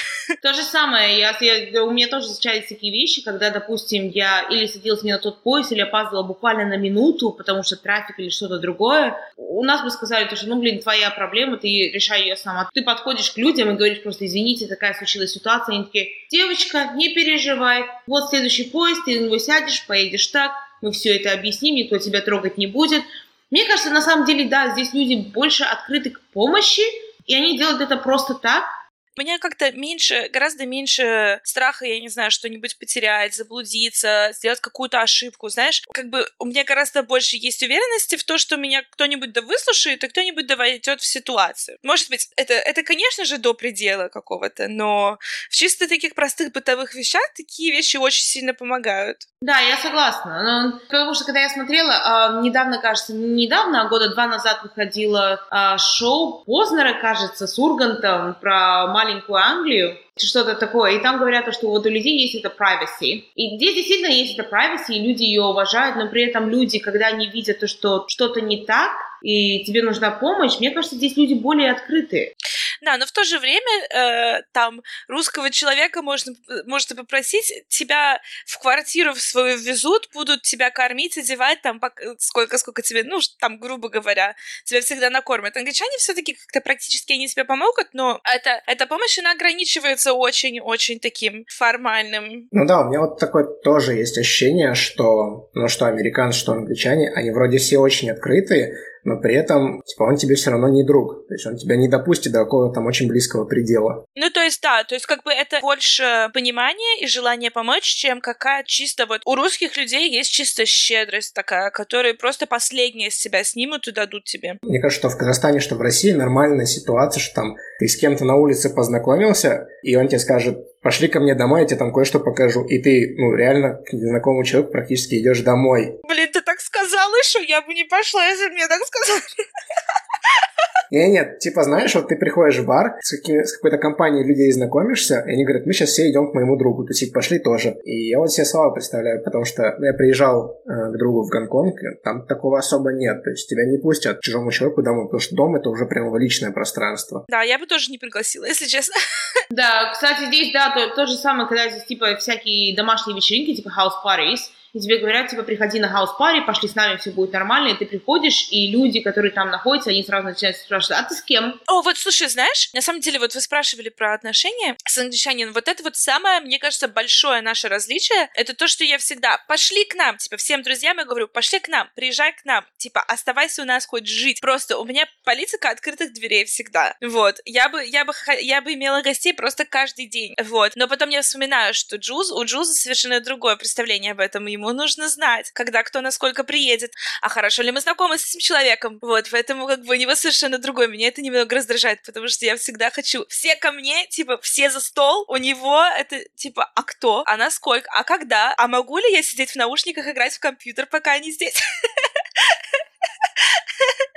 То же самое, я, я, у меня тоже случались такие вещи, когда, допустим, я или садилась не на тот поезд, или опаздывала буквально на минуту, потому что трафик или что-то другое. У нас бы сказали, что, ну, блин, твоя проблема, ты решай ее сама. Ты подходишь к людям и говоришь просто, извините, такая случилась ситуация. Они такие, девочка, не переживай, вот следующий поезд, ты на него сядешь, поедешь так, мы все это объясним, никто тебя трогать не будет. Мне кажется, на самом деле, да, здесь люди больше открыты к помощи, и они делают это просто так, меня как-то меньше, гораздо меньше страха, я не знаю, что-нибудь потерять, заблудиться, сделать какую-то ошибку, знаешь. Как бы у меня гораздо больше есть уверенности в то, что меня кто-нибудь да выслушает, и кто-нибудь да войдет в ситуацию. Может быть, это, это, конечно же, до предела какого-то, но в чисто таких простых бытовых вещах такие вещи очень сильно помогают. Да, я согласна. Но, потому что когда я смотрела, э, недавно, кажется, не недавно, а года два назад выходило э, шоу Познера, кажется, с Ургантом про маленькую Англию, что-то такое. И там говорят, что вот у людей есть это privacy. И здесь действительно есть это privacy, и люди ее уважают, но при этом люди, когда они видят то, что что-то не так, и тебе нужна помощь, мне кажется, здесь люди более открытые. Да, но в то же время э, там русского человека можно, можно попросить, тебя в квартиру в свою везут, будут тебя кормить, одевать, там сколько, сколько тебе, ну, там, грубо говоря, тебя всегда накормят. Англичане все-таки как-то практически они тебе помогут, но это, эта помощь, она ограничивается очень-очень таким формальным. Ну да, у меня вот такое тоже есть ощущение, что, ну, что американцы, что англичане, они вроде все очень открытые, но при этом, типа, он тебе все равно не друг. То есть он тебя не допустит до какого-то там очень близкого предела. Ну, то есть, да, то есть, как бы это больше понимание и желание помочь, чем какая чисто вот... У русских людей есть чисто щедрость такая, которые просто последние из себя снимут и дадут тебе. Мне кажется, что в Казахстане, что в России нормальная ситуация, что там ты с кем-то на улице познакомился, и он тебе скажет, пошли ко мне домой, я тебе там кое-что покажу. И ты, ну, реально к незнакомому человеку практически идешь домой. Блин, ты что я бы не пошла, если бы мне так сказали. Нет, нет, типа, знаешь, вот ты приходишь в бар, с, с какой-то компанией людей знакомишься, и они говорят, мы сейчас все идем к моему другу, то есть пошли тоже. И я вот себе слава представляю, потому что я приезжал э, к другу в Гонконг, там такого особо нет, то есть тебя не пустят к чужому человеку домой, потому что дом это уже прямо личное пространство. Да, я бы тоже не пригласила, если честно. Да, кстати, здесь, да, то, то же самое, когда здесь, типа, всякие домашние вечеринки, типа house parties, и тебе говорят, типа, приходи на хаус пари, пошли с нами, все будет нормально, и ты приходишь, и люди, которые там находятся, они сразу начинают спрашивать, а ты с кем? О, вот слушай, знаешь, на самом деле, вот вы спрашивали про отношения с англичанином, вот это вот самое, мне кажется, большое наше различие, это то, что я всегда, пошли к нам, типа, всем друзьям я говорю, пошли к нам, приезжай к нам, типа, оставайся у нас хоть жить. Просто у меня политика открытых дверей всегда. Вот. Я бы, я бы, я бы имела гостей просто каждый день. Вот. Но потом я вспоминаю, что Джуз, у Джуза совершенно другое представление об этом, и ему нужно знать, когда кто насколько приедет, а хорошо ли мы знакомы с этим человеком. Вот, поэтому как бы у него совершенно другой. Меня это немного раздражает, потому что я всегда хочу все ко мне, типа, все за стол, у него это, типа, а кто? А насколько? А когда? А могу ли я сидеть в наушниках, играть в компьютер, пока они здесь? (laughs)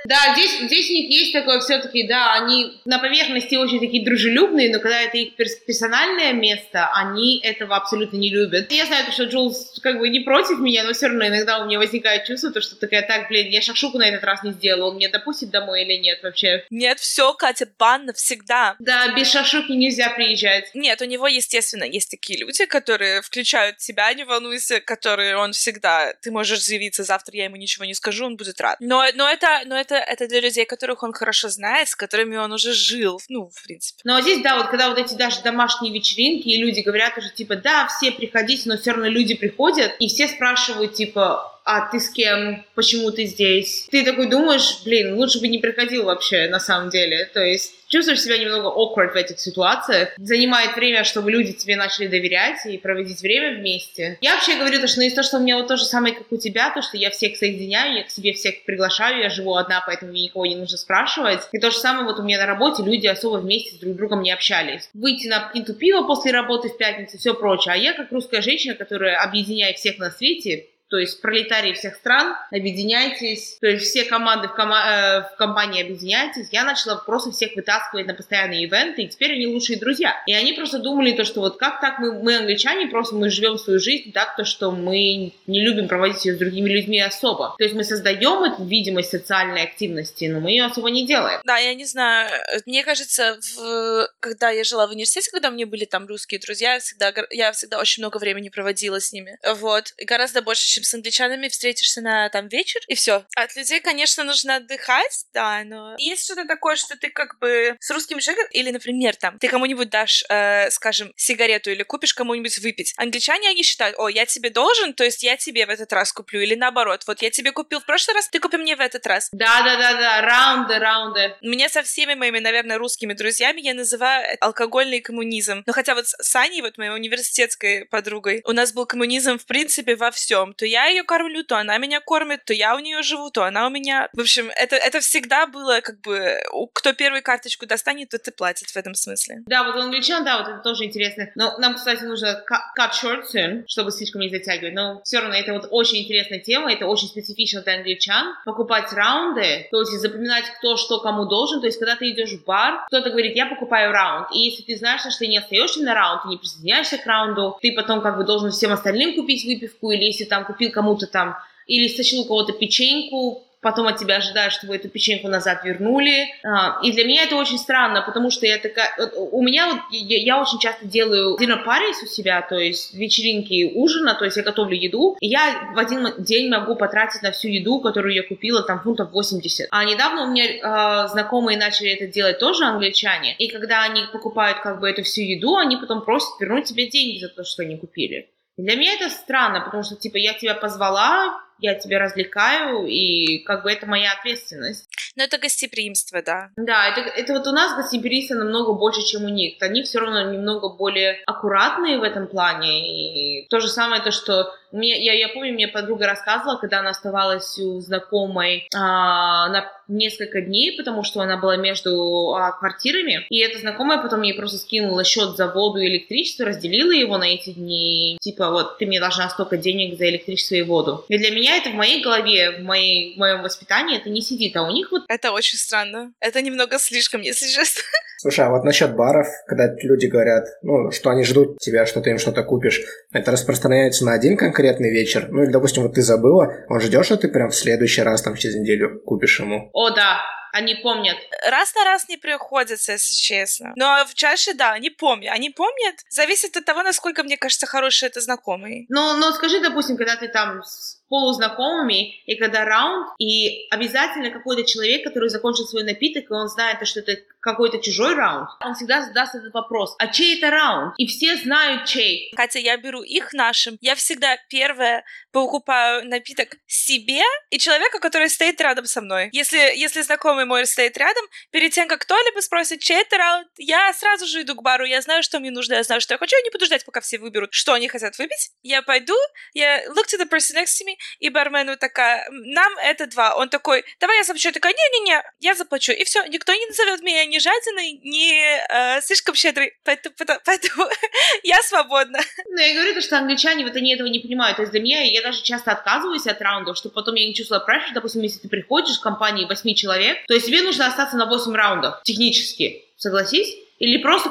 Да, здесь, здесь у них есть такое все-таки, да, они на поверхности очень такие дружелюбные, но когда это их персональное место, они этого абсолютно не любят. Я знаю, что Джулс как бы не против меня, но все равно иногда у меня возникает чувство, то, что такая, так, блин, я шашуку на этот раз не сделала, он меня допустит домой или нет вообще? Нет, все, Катя, бан навсегда. Да, без шашуки нельзя приезжать. Нет, у него, естественно, есть такие люди, которые включают тебя, не волнуйся, которые он всегда, ты можешь заявиться, завтра я ему ничего не скажу, он будет рад. Но, но это, но это это, для людей, которых он хорошо знает, с которыми он уже жил, ну, в принципе. Но здесь, да, вот когда вот эти даже домашние вечеринки, и люди говорят уже, типа, да, все приходите, но все равно люди приходят, и все спрашивают, типа, а ты с кем, почему ты здесь? Ты такой думаешь, блин, лучше бы не приходил вообще, на самом деле. То есть чувствуешь себя немного awkward в этих ситуациях. Занимает время, чтобы люди тебе начали доверять и проводить время вместе. Я вообще говорю, то, что ну, из того, что у меня вот то же самое, как у тебя, то, что я всех соединяю, я к себе всех приглашаю, я живу одна, поэтому мне никого не нужно спрашивать. И то же самое вот у меня на работе, люди особо вместе с друг другом не общались. Выйти на пинту пива после работы в пятницу, все прочее. А я, как русская женщина, которая объединяет всех на свете, то есть пролетарии всех стран, объединяйтесь, то есть все команды в, кома- э, в компании объединяйтесь. Я начала просто всех вытаскивать на постоянные ивенты, и теперь они лучшие друзья. И они просто думали то, что вот как так мы, мы англичане, просто мы живем свою жизнь так, то, что мы не любим проводить ее с другими людьми особо. То есть мы создаем эту видимость социальной активности, но мы ее особо не делаем. Да, я не знаю. Мне кажется, в... когда я жила в университете, когда у меня были там русские друзья, я всегда, я всегда очень много времени проводила с ними. Вот. И гораздо больше, чем с англичанами, встретишься на там вечер, и все. От людей, конечно, нужно отдыхать, да, но есть что-то такое, что ты как бы с русским человеком, или, например, там, ты кому-нибудь дашь, э, скажем, сигарету или купишь кому-нибудь выпить. Англичане, они считают, о, я тебе должен, то есть я тебе в этот раз куплю, или наоборот, вот я тебе купил в прошлый раз, ты купи мне в этот раз. Да-да-да-да, раунды, раунды. Мне со всеми моими, наверное, русскими друзьями я называю алкогольный коммунизм. Но хотя вот с Аней, вот моей университетской подругой, у нас был коммунизм, в принципе, во всем. То я ее кормлю, то она меня кормит, то я у нее живу, то она у меня. В общем, это, это всегда было как бы, кто первую карточку достанет, тот и платит в этом смысле. Да, вот у англичан, да, вот это тоже интересно. Но нам, кстати, нужно cut short soon, чтобы слишком не затягивать. Но все равно это вот очень интересная тема, это очень специфично для англичан. Покупать раунды, то есть запоминать, кто что кому должен. То есть, когда ты идешь в бар, кто-то говорит, я покупаю раунд. И если ты знаешь, что ты не остаешься на раунд, ты не присоединяешься к раунду, ты потом как бы должен всем остальным купить выпивку, или если там купил кому-то там, или стащил у кого-то печеньку, потом от тебя ожидают, чтобы эту печеньку назад вернули. А, и для меня это очень странно, потому что я такая... У меня вот... Я очень часто делаю dinner parties у себя, то есть вечеринки ужина, то есть я готовлю еду, и я в один день могу потратить на всю еду, которую я купила, там, фунтов 80. А недавно у меня э, знакомые начали это делать тоже, англичане, и когда они покупают как бы эту всю еду, они потом просят вернуть тебе деньги за то, что они купили. Для меня это странно, потому что, типа, я тебя позвала, я тебя развлекаю, и как бы это моя ответственность. Но это гостеприимство, да. Да, это, это вот у нас гостеприимство намного больше, чем у них. Они все равно немного более аккуратные в этом плане. И то же самое то, что мне, я, я помню, мне подруга рассказывала, когда она оставалась у знакомой а, на несколько дней, потому что она была между а, квартирами, и эта знакомая потом ей просто скинула счет за воду и электричество, разделила его на эти дни, типа вот ты мне должна столько денег за электричество и воду. И для меня это в моей голове, в, моей, в моем воспитании это не сидит, а у них вот... Это очень странно. Это немного слишком, если честно. (laughs) Слушай, а вот насчет баров, когда люди говорят, ну, что они ждут тебя, что ты им что-то купишь, это распространяется на один конкретный вечер? Ну, или, допустим, вот ты забыла, он ждет, что ты прям в следующий раз, там, через неделю купишь ему? О, да, они помнят. Раз на раз не приходится, если честно. Но в чаще, да, они помнят. Они помнят. Зависит от того, насколько, мне кажется, хороший это знакомый. Ну, ну скажи, допустим, когда ты там с полузнакомыми, и когда раунд, и обязательно какой-то человек, который закончил свой напиток, и он знает, что это какой-то чужой раунд, он всегда задаст этот вопрос, а чей это раунд? И все знают чей. Хотя я беру их нашим, я всегда первое покупаю напиток себе и человека, который стоит рядом со мной. Если, если знакомый мой стоит рядом, перед тем, как кто-либо спросит, чей это раунд, я сразу же иду к бару, я знаю, что мне нужно, я знаю, что я хочу, я не буду ждать, пока все выберут, что они хотят выпить. Я пойду, я look to the person next to me, и бармену такая, нам это два. Он такой, давай я заплачу. Я такая, не-не-не, я заплачу. И все, никто не назовет меня ни жадиной, ни э, слишком щедрой. Поэтому, поэтому (laughs) я свободна. Ну, я говорю, то, что англичане вот они этого не понимают. То есть для меня, я даже часто отказываюсь от раундов, чтобы потом я не чувствовала pressure. Допустим, если ты приходишь в компании 8 человек, то есть тебе нужно остаться на 8 раундов технически. Согласись? Или просто...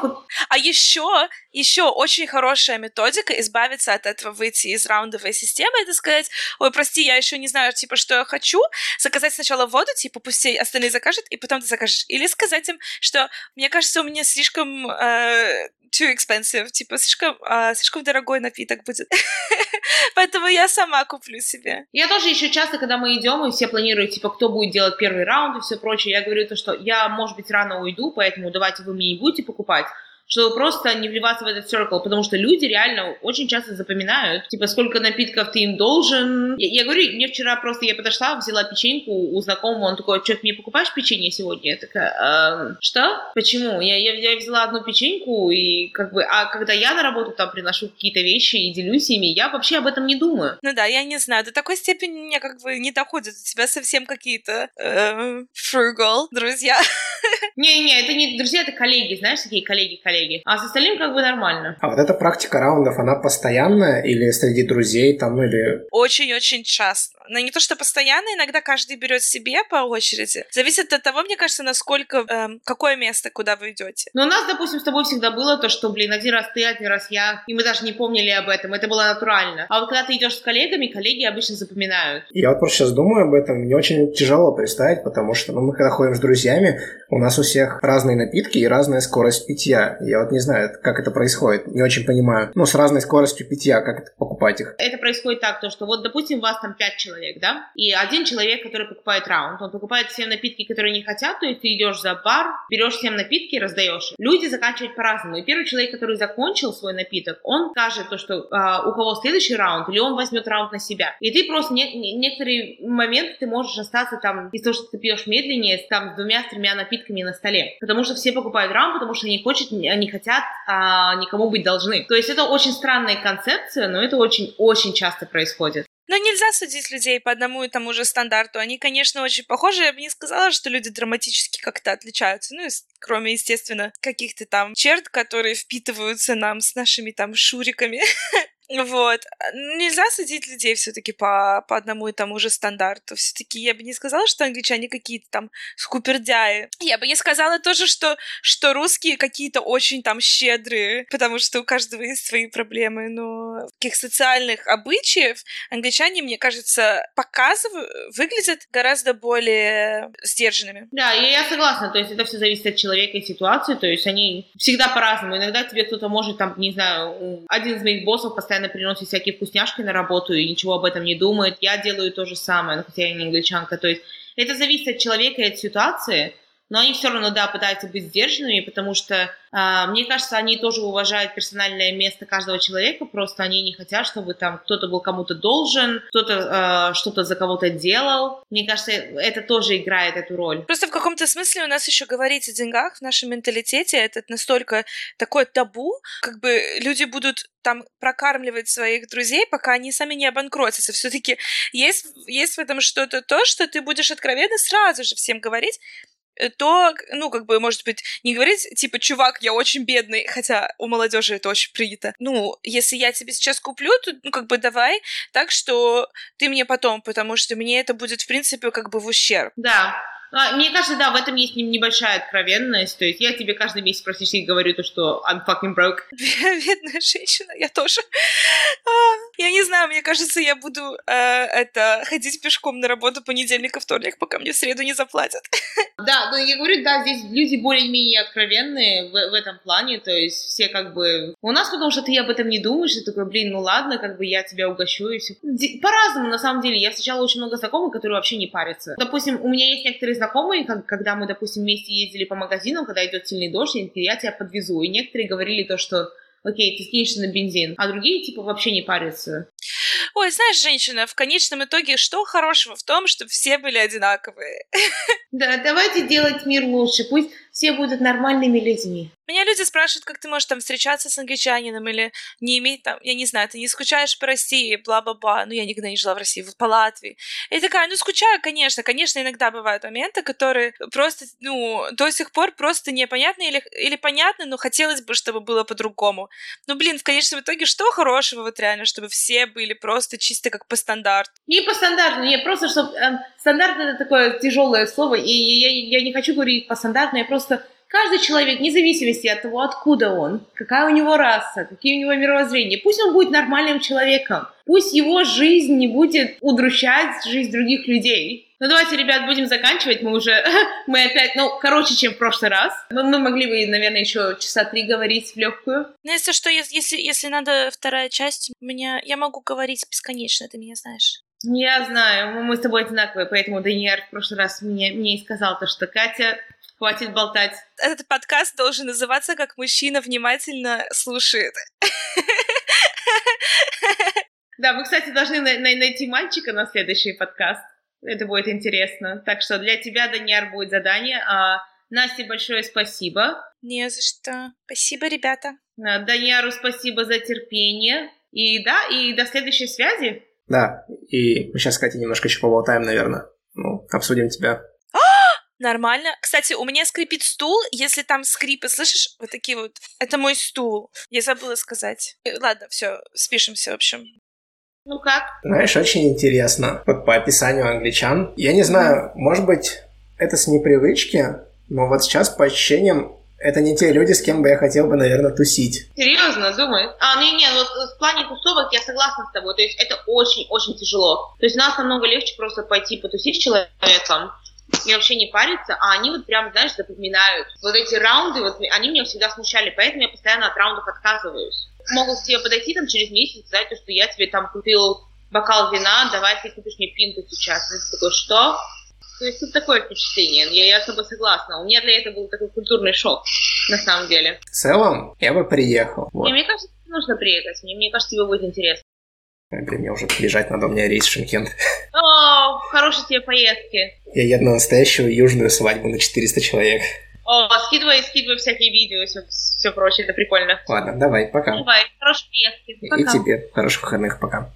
А еще, еще очень хорошая методика избавиться от этого, выйти из раундовой системы, это сказать, ой, прости, я еще не знаю, типа, что я хочу, заказать сначала воду, типа, пусть остальные закажут, и потом ты закажешь. Или сказать им, что, мне кажется, у меня слишком э, too expensive, типа, слишком, э, слишком дорогой напиток будет. (laughs) Поэтому я сама куплю себе. Я тоже еще часто, когда мы идем, и все планируют, типа, кто будет делать первый раунд и все прочее, я говорю то, что я, может быть, рано уйду, поэтому давайте вы мне не будете покупать чтобы просто не вливаться в этот circle, потому что люди реально очень часто запоминают, типа, сколько напитков ты им должен. Я, я говорю, мне вчера просто я подошла, взяла печеньку у знакомого, он такой, что, ты мне покупаешь печенье сегодня? Я такая, эм, что? Почему? Я, я, я взяла одну печеньку, и как бы, а когда я на работу там приношу какие-то вещи и делюсь ими, я вообще об этом не думаю. Ну да, я не знаю, до такой степени мне как бы не доходит, у тебя совсем какие-то э, frugal друзья. Не-не, это не друзья, это коллеги, знаешь, такие коллеги-коллеги. А с остальным как бы нормально. А вот эта практика раундов, она постоянная или среди друзей там, или... Очень-очень часто. Но не то, что постоянно, иногда каждый берет себе по очереди. Зависит от того, мне кажется, насколько, эм, какое место, куда вы идете. Но у нас, допустим, с тобой всегда было то, что, блин, один раз ты, один раз я, и мы даже не помнили об этом, это было натурально. А вот когда ты идешь с коллегами, коллеги обычно запоминают. Я вот просто сейчас думаю об этом, мне очень тяжело представить, потому что, ну, мы когда ходим с друзьями, у нас у всех разные напитки и разная скорость питья. Я вот не знаю, как это происходит, не очень понимаю. Ну, с разной скоростью питья, как это покупать их? Это происходит так, то, что вот, допустим, у вас там пять человек, да, и один человек, который покупает раунд, он покупает все напитки, которые не хотят, то есть ты идешь за бар, берешь всем напитки раздаешь. Люди заканчивают по-разному. И первый человек, который закончил свой напиток, он скажет то, что а, у кого следующий раунд, или он возьмет раунд на себя. И ты просто не, не, некоторые моменты ты можешь остаться там, из-за того, что ты пьешь медленнее, там с двумя-тремя напитками на столе. Потому что все покупают раунд, потому что они, хочет, они хотят а, никому быть должны. То есть это очень странная концепция, но это очень-очень часто происходит. Но нельзя судить людей по одному и тому же стандарту. Они, конечно, очень похожи. Я бы не сказала, что люди драматически как-то отличаются. Ну, кроме, естественно, каких-то там черт, которые впитываются нам с нашими там шуриками. (laughs) Вот. Нельзя судить людей все-таки по, по одному и тому же стандарту. Все-таки я бы не сказала, что англичане какие-то там скупердяи. Я бы не сказала тоже, что, что русские какие-то очень там щедрые, потому что у каждого есть свои проблемы. Но таких социальных обычаев англичане, мне кажется, показывают, выглядят гораздо более сдержанными. Да, я, я согласна. То есть это все зависит от человека и ситуации. То есть они всегда по-разному. Иногда тебе кто-то может, там, не знаю, один из моих боссов постоянно постоянно приносит всякие вкусняшки на работу и ничего об этом не думает. Я делаю то же самое, ну, хотя я не англичанка. То есть это зависит от человека и от ситуации но они все равно, да, пытаются быть сдержанными, потому что, э, мне кажется, они тоже уважают персональное место каждого человека, просто они не хотят, чтобы там кто-то был кому-то должен, кто-то э, что-то за кого-то делал. Мне кажется, это тоже играет эту роль. Просто в каком-то смысле у нас еще говорить о деньгах в нашем менталитете, это настолько такое табу, как бы люди будут там прокармливать своих друзей, пока они сами не обанкротятся. Все-таки есть, есть в этом что-то то, что ты будешь откровенно сразу же всем говорить, то, ну, как бы, может быть, не говорить, типа, чувак, я очень бедный, хотя у молодежи это очень принято. Ну, если я тебе сейчас куплю, то, ну, как бы, давай так, что ты мне потом, потому что мне это будет, в принципе, как бы в ущерб. Да, а, мне кажется, да, в этом есть небольшая откровенность. То есть я тебе каждый месяц практически говорю то, что I'm fucking broke. (laughs) Бедная женщина, я тоже. Я не знаю, мне кажется, я буду э, это ходить пешком на работу понедельник и вторник, пока мне в среду не заплатят. (laughs) Да, ну я говорю, да, здесь люди более-менее откровенные в, в этом плане, то есть все как бы... У нас потому что ты об этом не думаешь, ты такой, блин, ну ладно, как бы я тебя угощу и все. По-разному, на самом деле. Я встречала очень много знакомых, которые вообще не парятся. Допустим, у меня есть некоторые знакомые, как, когда мы, допустим, вместе ездили по магазинам, когда идет сильный дождь, я тебя подвезу. И некоторые говорили то, что окей, ты скинешься на бензин, а другие, типа, вообще не парятся. Ой, знаешь, женщина, в конечном итоге, что хорошего в том, чтобы все были одинаковые? Да, давайте делать мир лучше, пусть все будут нормальными людьми. Меня люди спрашивают, как ты можешь там встречаться с англичанином или не иметь там, я не знаю, ты не скучаешь по России, бла-бла-бла. Ну, я никогда не жила в России, вот по Латвии. И такая, ну, скучаю, конечно. Конечно, иногда бывают моменты, которые просто, ну, до сих пор просто непонятны или, или понятны, но хотелось бы, чтобы было по-другому. Ну, блин, в конечном итоге, что хорошего вот реально, чтобы все были просто чисто как по стандарту? Не по стандарту, не просто, чтобы... Э, стандарт — это такое тяжелое слово, и я, я не хочу говорить по стандарту, я просто Каждый человек, вне зависимости от того, откуда он, какая у него раса, какие у него мировоззрения, пусть он будет нормальным человеком, пусть его жизнь не будет удручать жизнь других людей. Ну давайте, ребят, будем заканчивать. Мы уже, (laughs) мы опять, ну, короче, чем в прошлый раз. Мы, мы могли бы, наверное, еще часа три говорить в легкую. Ну, если что, если, если надо вторая часть, меня, я могу говорить бесконечно, ты меня знаешь. Я знаю, мы с тобой одинаковые, поэтому Даниэль в прошлый раз мне, мне и сказал то, что Катя, Хватит болтать. Этот подкаст должен называться «Как мужчина внимательно слушает». Да, мы, кстати, должны найти мальчика на следующий подкаст. Это будет интересно. Так что для тебя, Даниар, будет задание. А Насте большое спасибо. Не за что. Спасибо, ребята. Даниару спасибо за терпение. И да, и до следующей связи. Да, и мы сейчас, Катя, немножко еще поболтаем, наверное. Ну, обсудим тебя (gasps) Нормально. Кстати, у меня скрипит стул. Если там скрипы, слышишь, вот такие вот. Это мой стул. Я забыла сказать. Э, ладно, все, спишемся, в общем. Ну как? Знаешь, очень интересно. Вот по описанию англичан. Я не знаю, может быть, это с непривычки, но вот сейчас по ощущениям это не те люди, с кем бы я хотел бы, наверное, тусить. Серьезно, думаешь? А, не, не, вот в плане тусовок я согласна с тобой. То есть это очень-очень тяжело. То есть нас намного легче просто пойти потусить с человеком и вообще не париться, а они вот прям, знаешь, запоминают. Вот эти раунды, вот они меня всегда смущали, поэтому я постоянно от раундов отказываюсь. Могут к тебе подойти там через месяц сказать, что я тебе там купил бокал вина, давай ты купишь мне пинту сейчас. И такой, что? То есть тут такое впечатление, я, я с тобой согласна. У меня для этого был такой культурный шок, на самом деле. В целом, я бы приехал. Вот. мне кажется, нужно приехать. Мне, мне кажется, тебе будет интересно. Блин, мне уже бежать надо, у меня рейс в Шимкент. О, хорошей тебе поездки. Я еду на настоящую южную свадьбу на 400 человек. О, скидывай, скидывай всякие видео, все, все прочее, это прикольно. Ладно, давай, пока. Давай, хорошей поездки. Пока. И тебе хороших выходных, пока.